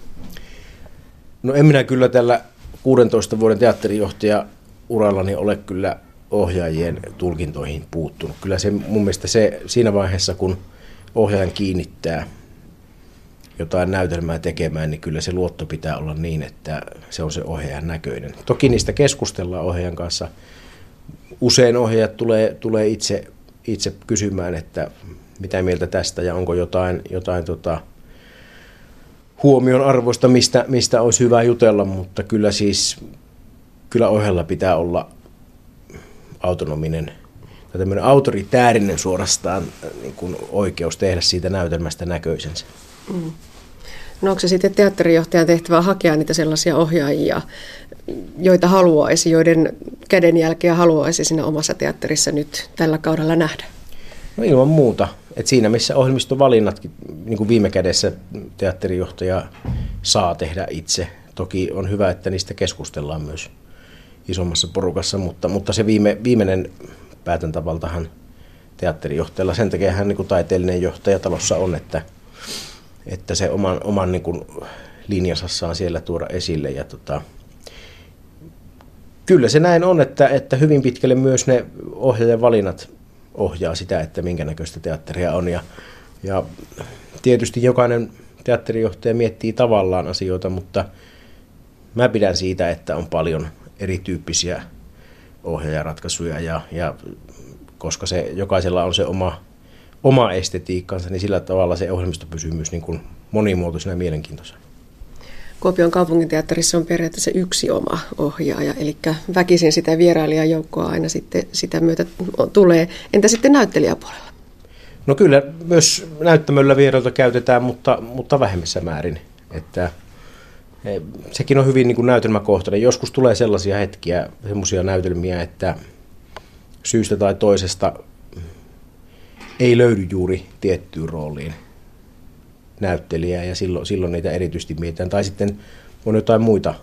No en minä kyllä tällä 16 vuoden teatterijohtaja urallani ole kyllä ohjaajien tulkintoihin puuttunut. Kyllä se mun mielestä se siinä vaiheessa, kun ohjaajan kiinnittää jotain näytelmää tekemään, niin kyllä se luotto pitää olla niin, että se on se ohjaajan näköinen. Toki niistä keskustellaan ohjaajan kanssa usein ohjaajat tulee, tulee itse, itse kysymään, että mitä mieltä tästä ja onko jotain, jotain tota, huomion arvoista, mistä, mistä olisi hyvä jutella, mutta kyllä siis kyllä ohjella pitää olla autonominen tai tämmöinen autoritäärinen suorastaan niin kuin oikeus tehdä siitä näytelmästä näköisensä. Mm. No onko se sitten teatterijohtajan tehtävä hakea niitä sellaisia ohjaajia, joita haluaisi, joiden kädenjälkeä haluaisi siinä omassa teatterissa nyt tällä kaudella nähdä? No ilman muuta. Et siinä missä ohjelmistovalinnatkin niin kuin viime kädessä teatterijohtaja saa tehdä itse. Toki on hyvä, että niistä keskustellaan myös isommassa porukassa, mutta, mutta se viime, viimeinen päätäntävaltahan teatterijohtajalla, sen takia hän niin kuin taiteellinen johtaja talossa on, että, että se oman, oman niin kuin linjansa saa siellä tuoda esille. Ja tota, kyllä se näin on, että, että hyvin pitkälle myös ne ohjaajan valinnat ohjaa sitä, että minkä näköistä teatteria on. Ja, ja tietysti jokainen teatterijohtaja miettii tavallaan asioita, mutta mä pidän siitä, että on paljon erityyppisiä ohjaajaratkaisuja ja, ja koska se, jokaisella on se oma, oma estetiikkansa, niin sillä tavalla se ohjelmisto pysyy myös niin kuin monimuotoisena ja mielenkiintoisena. Kuopion kaupunginteatterissa on periaatteessa yksi oma ohjaaja, eli väkisin sitä vierailijajoukkoa aina sitten sitä myötä tulee. Entä sitten näyttelijäpuolella? No kyllä myös näyttämöllä vierailta käytetään, mutta, mutta vähemmissä määrin. Että e, sekin on hyvin niin kuin näytelmäkohtainen. Joskus tulee sellaisia hetkiä, sellaisia näytelmiä, että syystä tai toisesta ei löydy juuri tiettyyn rooliin näyttelijää ja silloin, silloin niitä erityisesti mietitään. Tai sitten on jotain muita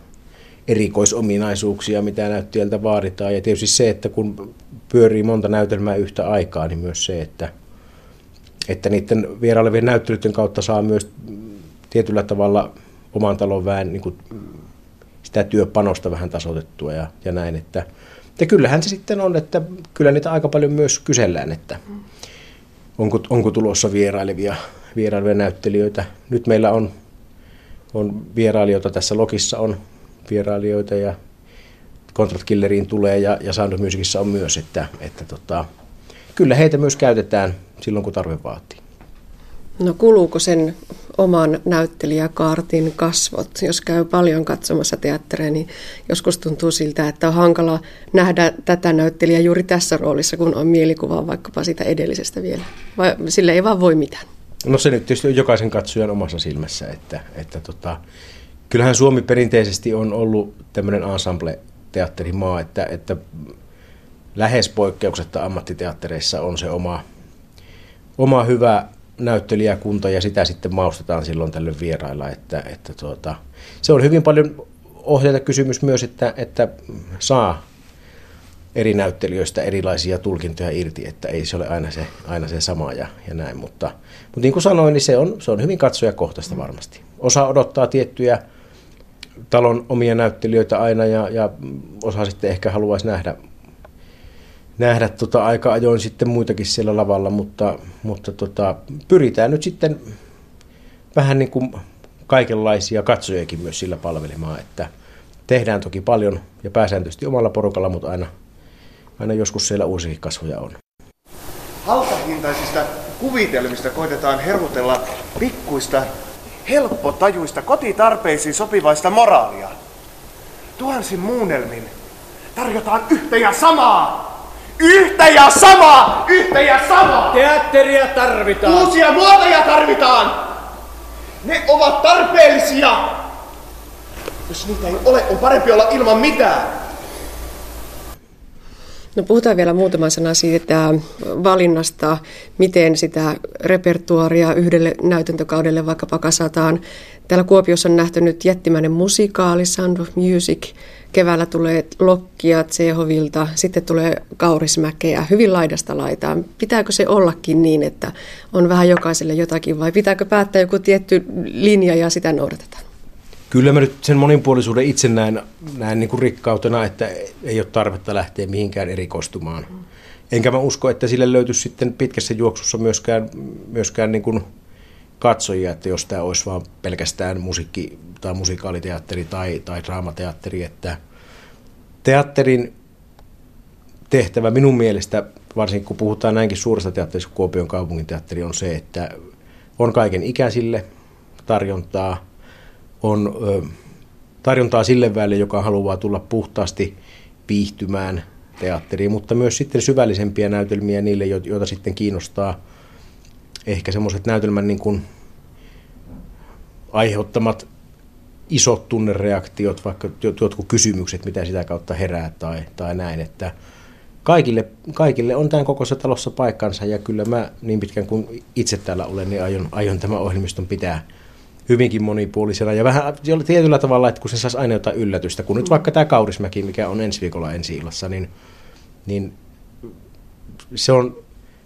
erikoisominaisuuksia, mitä näyttelijältä vaaditaan. Ja tietysti se, että kun pyörii monta näytelmää yhtä aikaa, niin myös se, että, että niiden vierailevien näyttelyiden kautta saa myös tietyllä tavalla oman talon vähän niin kuin sitä työpanosta vähän tasoitettua ja, ja näin. Että, ja kyllähän se sitten on, että kyllä niitä aika paljon myös kysellään, että onko, onko tulossa vierailevia vierailevia näyttelijöitä. Nyt meillä on, on vierailijoita tässä Lokissa on vierailijoita ja Contract Killeriin tulee ja, ja Sound of Musicissa on myös, että, että tota, kyllä heitä myös käytetään silloin, kun tarve vaatii. No kuluuko sen oman näyttelijäkaartin kasvot? Jos käy paljon katsomassa teatteria, niin joskus tuntuu siltä, että on hankala nähdä tätä näyttelijää juuri tässä roolissa, kun on mielikuva vaikkapa siitä edellisestä vielä. Vai sille ei vaan voi mitään? No se nyt tietysti on jokaisen katsojan omassa silmässä, että, että tota, kyllähän Suomi perinteisesti on ollut tämmöinen ensemble-teatterimaa, että, että lähes poikkeuksetta ammattiteattereissa on se oma, oma hyvä näyttelijäkunta ja sitä sitten maustetaan silloin tällöin vierailla. Että, että tuota, se on hyvin paljon ohjata kysymys myös, että, että saa eri näyttelijöistä erilaisia tulkintoja irti, että ei se ole aina se, aina se sama ja, ja näin. Mutta, mutta niin kuin sanoin, niin se on, se on hyvin katsojakohtaista varmasti. Osa odottaa tiettyjä talon omia näyttelijöitä aina ja, ja osa sitten ehkä haluaisi nähdä, nähdä tota aika ajoin sitten muitakin siellä lavalla, mutta, mutta tota, pyritään nyt sitten vähän niin kuin kaikenlaisia katsojakin myös sillä palvelemaan, että tehdään toki paljon ja pääsääntöisesti omalla porukalla, mutta aina aina joskus siellä uusikin kasvoja on. Halpahintaisista kuvitelmista koitetaan herutella pikkuista, helppotajuista, kotitarpeisiin sopivaista moraalia. Tuhansin muunnelmin tarjotaan yhtä ja samaa! Yhtä ja samaa! Yhtä ja samaa! Teatteria tarvitaan! Uusia muotoja tarvitaan! Ne ovat tarpeellisia! Jos niitä ei ole, on parempi olla ilman mitään. No puhutaan vielä muutama sana siitä valinnasta, miten sitä repertuaria yhdelle näytäntökaudelle vaikkapa kasataan. Täällä Kuopiossa on nähty nyt jättimäinen musikaali, Sound of Music. Keväällä tulee Lokkia Tsehovilta, sitten tulee Kaurismäkeä, hyvin laidasta laitaan. Pitääkö se ollakin niin, että on vähän jokaiselle jotakin vai pitääkö päättää joku tietty linja ja sitä noudatetaan? Kyllä mä nyt sen monipuolisuuden itse näen, näen niin kuin rikkautena, että ei ole tarvetta lähteä mihinkään erikoistumaan. Enkä mä usko, että sille löytyisi sitten pitkässä juoksussa myöskään, myöskään niin kuin katsojia, että jos tämä olisi vaan pelkästään musiikki- tai musikaaliteatteri tai, tai draamateatteri, että teatterin tehtävä minun mielestä, varsinkin kun puhutaan näinkin suuresta teatterista kuin Kuopion kaupunginteatteri, on se, että on kaiken ikäisille tarjontaa, on tarjontaa sille väelle, joka haluaa tulla puhtaasti viihtymään teatteriin, mutta myös sitten syvällisempiä näytelmiä niille, joita sitten kiinnostaa. Ehkä semmoiset näytelmän niin kuin aiheuttamat isot tunnereaktiot, vaikka jotkut kysymykset, mitä sitä kautta herää tai, tai näin, että kaikille, kaikille on tämän kokoisessa talossa paikkansa. Ja kyllä mä niin pitkään kuin itse täällä olen, niin aion, aion tämän ohjelmiston pitää hyvinkin monipuolisena ja vähän tietyllä tavalla, että kun se saisi aina jotain yllätystä, kun nyt vaikka tämä Kaurismäki, mikä on ensi viikolla ensi illassa, niin, niin se on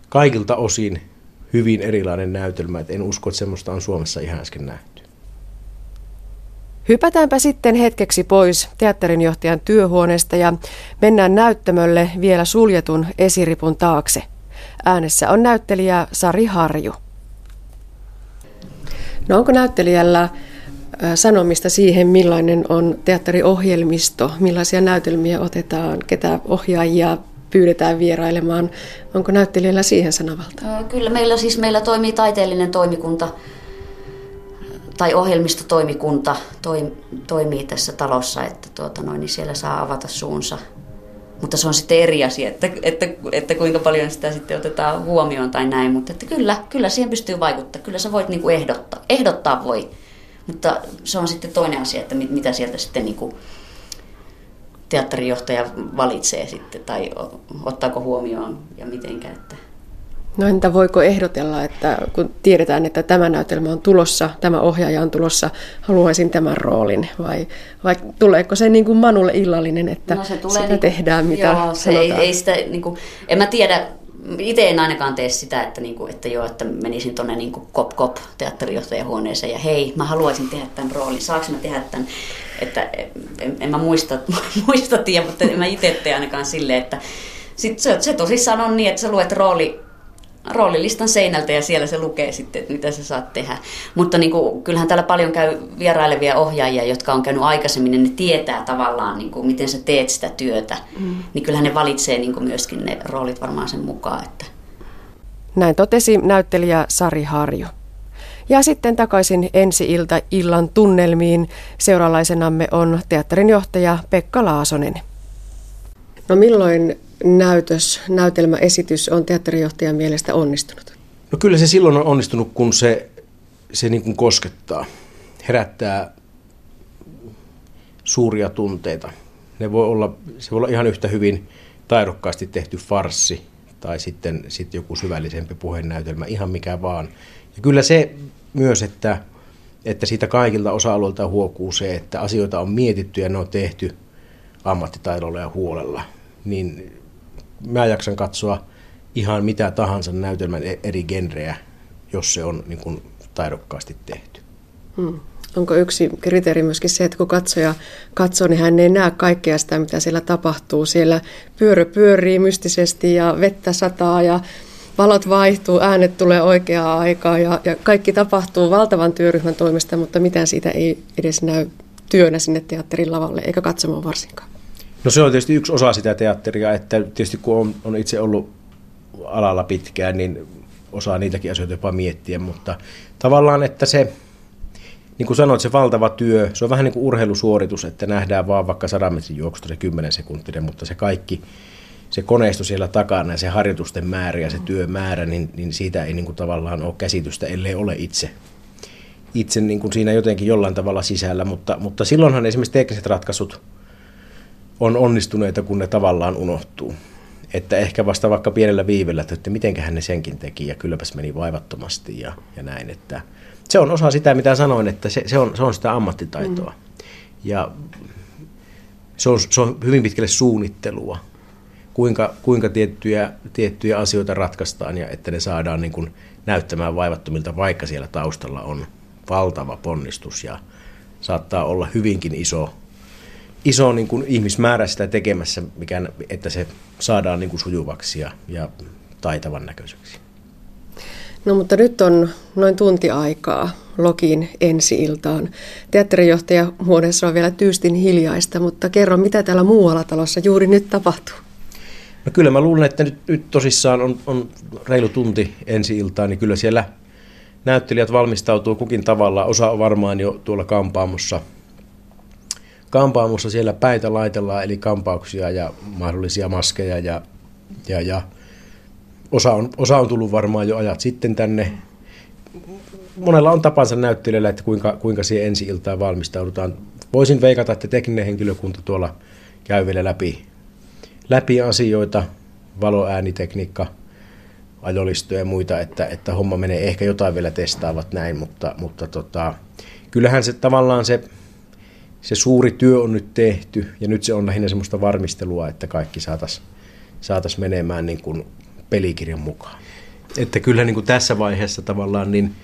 kaikilta osin hyvin erilainen näytelmä, että en usko, että semmoista on Suomessa ihan äsken nähty. Hypätäänpä sitten hetkeksi pois teatterinjohtajan työhuoneesta ja mennään näyttämölle vielä suljetun esiripun taakse. Äänessä on näyttelijä Sari Harju. No onko näyttelijällä sanomista siihen, millainen on teatteriohjelmisto, millaisia näytelmiä otetaan, ketä ohjaajia pyydetään vierailemaan. Onko näyttelijällä siihen sanavalta? Kyllä, meillä siis meillä toimii taiteellinen toimikunta tai ohjelmistotoimikunta toi, toimii tässä talossa, että tuota noin, niin siellä saa avata suunsa. Mutta se on sitten eri asia, että, että, että kuinka paljon sitä sitten otetaan huomioon tai näin. Mutta että kyllä, kyllä siihen pystyy vaikuttaa. Kyllä sä voit niinku ehdottaa. Ehdottaa voi. Mutta se on sitten toinen asia, että mit, mitä sieltä sitten niinku teatterijohtaja valitsee sitten tai ottaako huomioon ja mitenkä. Että No entä voiko ehdotella, että kun tiedetään, että tämä näytelmä on tulossa, tämä ohjaaja on tulossa, haluaisin tämän roolin, vai, vai tuleeko se niin kuin Manulle illallinen, että no se tulee sitä niin, tehdään, mitä joo, se ei, ei sitä, niin kuin, en mä tiedä, itse en ainakaan tee sitä, että, niin kuin, että, joo, että menisin tuonne niin kop kop teatterijohtajan huoneeseen ja hei, mä haluaisin tehdä tämän roolin, saanko mä tehdä tämän, että en, en mä muista, (laughs) muista tiedä, mutta en mä itse tee ainakaan silleen, että sit se, se tosissaan on niin, että sä luet rooli, roolilistan seinältä ja siellä se lukee sitten, että mitä sä saat tehdä. Mutta niin kuin, kyllähän täällä paljon käy vierailevia ohjaajia, jotka on käynyt aikaisemmin, niin ne tietää tavallaan, niin kuin, miten sä teet sitä työtä. Mm. Niin kyllähän ne valitsee niin kuin myöskin ne roolit varmaan sen mukaan. Että. Näin totesi näyttelijä Sari Harjo. Ja sitten takaisin ensi-ilta illan tunnelmiin. Seuraalaisenamme on teatterin johtaja Pekka Laasonen. No milloin näytös, näytelmäesitys on teatterijohtajan mielestä onnistunut? No kyllä se silloin on onnistunut, kun se, se niin kuin koskettaa, herättää suuria tunteita. Ne voi olla, se voi olla ihan yhtä hyvin taidokkaasti tehty farssi tai sitten, sitten joku syvällisempi puheennäytelmä, ihan mikä vaan. Ja kyllä se myös, että, että siitä kaikilta osa-alueilta huokuu se, että asioita on mietitty ja ne on tehty ammattitaidolla ja huolella, niin mä jaksan katsoa ihan mitä tahansa näytelmän e- eri genrejä, jos se on niin kuin taidokkaasti tehty. Hmm. Onko yksi kriteeri myöskin se, että kun katsoja katsoo, niin hän ei näe kaikkea sitä, mitä siellä tapahtuu. Siellä pyörö pyörii mystisesti ja vettä sataa ja valot vaihtuu, äänet tulee oikeaa aikaa ja, ja kaikki tapahtuu valtavan työryhmän toimesta, mutta mitään siitä ei edes näy työnä sinne teatterin lavalle eikä katsomaan varsinkaan. No se on tietysti yksi osa sitä teatteria, että tietysti kun on, on itse ollut alalla pitkään, niin osaa niitäkin asioita jopa miettiä, mutta tavallaan, että se, niin kuin sanoit, se valtava työ, se on vähän niin kuin urheilusuoritus, että nähdään vaan vaikka 100 metrin juoksusta se 10 sekuntinen, mutta se kaikki, se koneisto siellä takana ja se harjoitusten määrä ja se työmäärä, niin, niin siitä ei niin kuin tavallaan ole käsitystä, ellei ole itse, itse niin kuin siinä jotenkin jollain tavalla sisällä, mutta, mutta silloinhan esimerkiksi tekniset ratkaisut, on onnistuneita, kun ne tavallaan unohtuu. Että ehkä vasta vaikka pienellä viivellä, että mitenköhän ne senkin teki ja kylläpäs meni vaivattomasti ja, ja näin. Että se on osa sitä, mitä sanoin, että se, se, on, se on sitä ammattitaitoa. Mm. Ja se on, se on hyvin pitkälle suunnittelua, kuinka, kuinka tiettyjä, tiettyjä asioita ratkaistaan ja että ne saadaan niin kuin näyttämään vaivattomilta, vaikka siellä taustalla on valtava ponnistus ja saattaa olla hyvinkin iso iso niin kuin ihmismäärä sitä tekemässä, mikä, että se saadaan niin kuin sujuvaksi ja, ja taitavan näköiseksi. No mutta nyt on noin tunti aikaa Lokin ensi-iltaan. Teatterijohtaja huoneessa on vielä tyystin hiljaista, mutta kerro, mitä täällä muualla talossa juuri nyt tapahtuu? No kyllä mä luulen, että nyt, nyt tosissaan on, on reilu tunti ensi iltaan, niin kyllä siellä näyttelijät valmistautuu kukin tavalla. Osa on varmaan jo tuolla kampaamossa. Kampaamossa siellä päitä laitellaan, eli kampauksia ja mahdollisia maskeja ja, ja, ja osa, on, osa on tullut varmaan jo ajat sitten tänne. Monella on tapansa näyttelijällä, että kuinka, kuinka siihen ensi iltaan valmistaudutaan. Voisin veikata, että tekninen henkilökunta tuolla käy vielä läpi läpi asioita, valoäänitekniikka, ajolistoja ja muita, että, että homma menee, ehkä jotain vielä testaavat näin, mutta, mutta tota, kyllähän se tavallaan se, se suuri työ on nyt tehty ja nyt se on lähinnä semmoista varmistelua, että kaikki saataisiin saatais menemään niin kuin pelikirjan mukaan. Että kyllä niin kuin tässä vaiheessa tavallaan niin,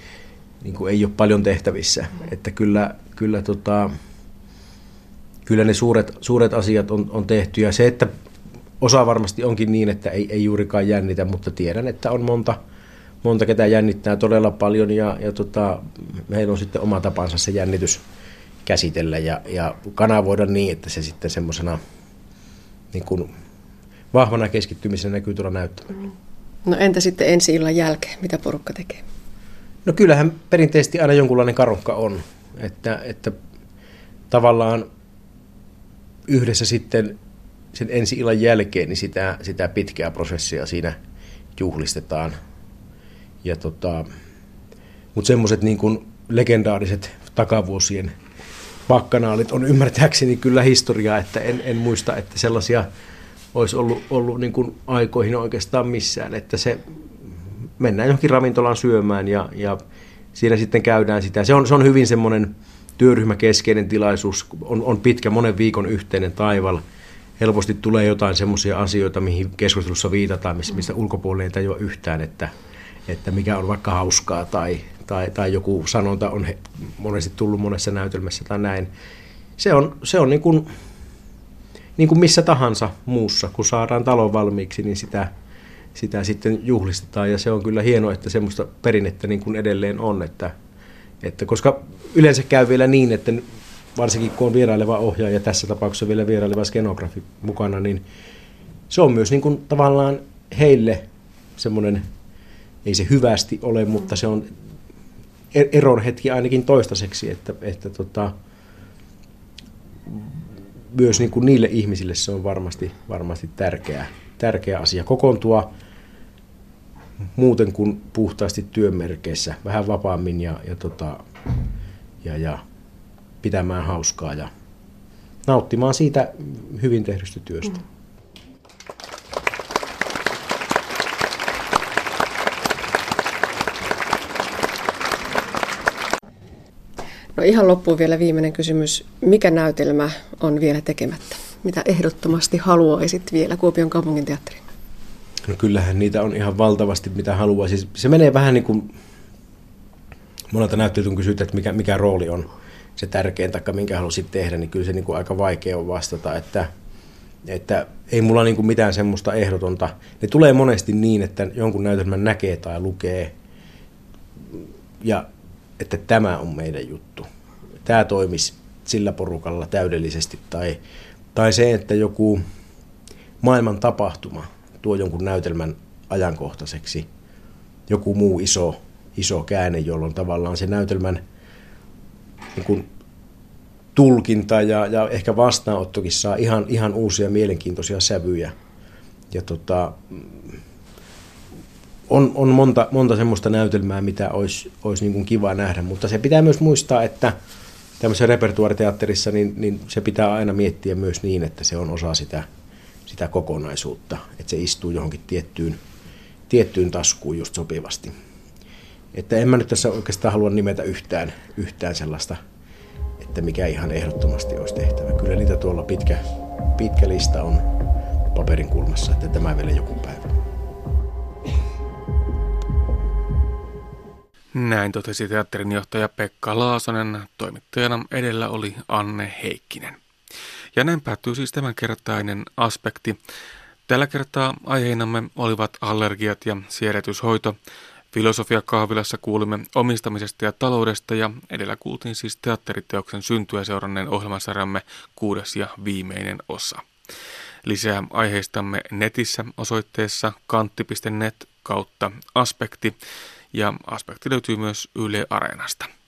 niin kuin ei ole paljon tehtävissä, että kyllä, kyllä, tota, kyllä ne suuret, suuret asiat on, on tehty. Ja se, että osa varmasti onkin niin, että ei, ei juurikaan jännitä, mutta tiedän, että on monta, monta ketä jännittää todella paljon. Ja, ja tota, meillä on sitten oma tapansa se jännitys käsitellä ja, ja kanavoida niin, että se sitten semmoisena niin kuin vahvana keskittymisenä näkyy tuolla näyttämällä. No entä sitten ensi illan jälkeen, mitä porukka tekee? No kyllähän perinteisesti aina jonkunlainen karukka on, että, että tavallaan yhdessä sitten sen ensi illan jälkeen niin sitä, sitä pitkää prosessia siinä juhlistetaan. Ja tota, mutta semmoiset niin kuin legendaariset takavuosien bakkanaalit on ymmärtääkseni kyllä historiaa, että en, en muista, että sellaisia olisi ollut, ollut niin kuin aikoihin oikeastaan missään, että se mennään johonkin ravintolaan syömään ja, ja siinä sitten käydään sitä. Se on, se on hyvin semmoinen työryhmäkeskeinen tilaisuus, on, on pitkä monen viikon yhteinen taival – helposti tulee jotain semmoisia asioita, mihin keskustelussa viitataan, mistä ulkopuolelle ei tajua yhtään, että, että mikä on vaikka hauskaa tai, tai, tai joku sanonta on monesti tullut monessa näytelmässä tai näin. Se on, se on niin, kuin, niin kuin missä tahansa muussa, kun saadaan talon valmiiksi, niin sitä, sitä sitten juhlistetaan ja se on kyllä hienoa, että semmoista perinnettä niin kuin edelleen on, että, että koska yleensä käy vielä niin, että varsinkin kun on vieraileva ohjaaja, tässä tapauksessa vielä vieraileva skenografi mukana, niin se on myös niin kuin tavallaan heille semmoinen, ei se hyvästi ole, mutta se on eron hetki ainakin toistaiseksi, että, että tota, myös niin kuin niille ihmisille se on varmasti, varmasti tärkeä, tärkeä asia kokoontua muuten kuin puhtaasti työmerkeissä, vähän vapaammin ja, ja, tota, ja, ja pitämään hauskaa ja nauttimaan siitä hyvin tehdystä työstä. Mm. No ihan loppuun vielä viimeinen kysymys. Mikä näytelmä on vielä tekemättä? Mitä ehdottomasti haluaisit vielä Kuopion kaupungin teatteriin? No kyllähän niitä on ihan valtavasti, mitä haluaisin. Se menee vähän niin kuin monelta näyttelijältä kysytään, että mikä, mikä rooli on se tärkein, taikka minkä halusit tehdä, niin kyllä se niin kuin aika vaikea on vastata, että, että ei mulla niin kuin mitään semmoista ehdotonta. Ne tulee monesti niin, että jonkun näytelmän näkee tai lukee, ja että tämä on meidän juttu. Tämä toimisi sillä porukalla täydellisesti, tai, tai se, että joku maailman tapahtuma tuo jonkun näytelmän ajankohtaiseksi, joku muu iso, iso käänne, jolloin tavallaan se näytelmän niin kuin tulkinta ja, ja ehkä vastaanottokin saa ihan, ihan uusia mielenkiintoisia sävyjä. Ja tota, on, on monta, monta semmoista näytelmää, mitä olisi, olisi niin kuin kiva nähdä, mutta se pitää myös muistaa, että tämmöisessä repertuariteatterissa niin, niin se pitää aina miettiä myös niin, että se on osa sitä, sitä kokonaisuutta, että se istuu johonkin tiettyyn, tiettyyn taskuun just sopivasti. Että en mä nyt tässä oikeastaan halua nimetä yhtään, yhtään sellaista, että mikä ihan ehdottomasti olisi tehtävä. Kyllä niitä tuolla pitkä, pitkä lista on paperin kulmassa, että tämä vielä joku päivä. Näin totesi teatterinjohtaja Pekka Laasonen. Toimittajana edellä oli Anne Heikkinen. Ja näin päättyy siis tämänkertainen aspekti. Tällä kertaa aiheinamme olivat allergiat ja siedätyshoito. Filosofia kahvilassa kuulimme omistamisesta ja taloudesta ja edellä kuultiin siis teatteriteoksen syntyä seuranneen ohjelmasarjamme kuudes ja viimeinen osa. Lisää aiheistamme netissä osoitteessa kantti.net kautta aspekti ja aspekti löytyy myös Yle Areenasta.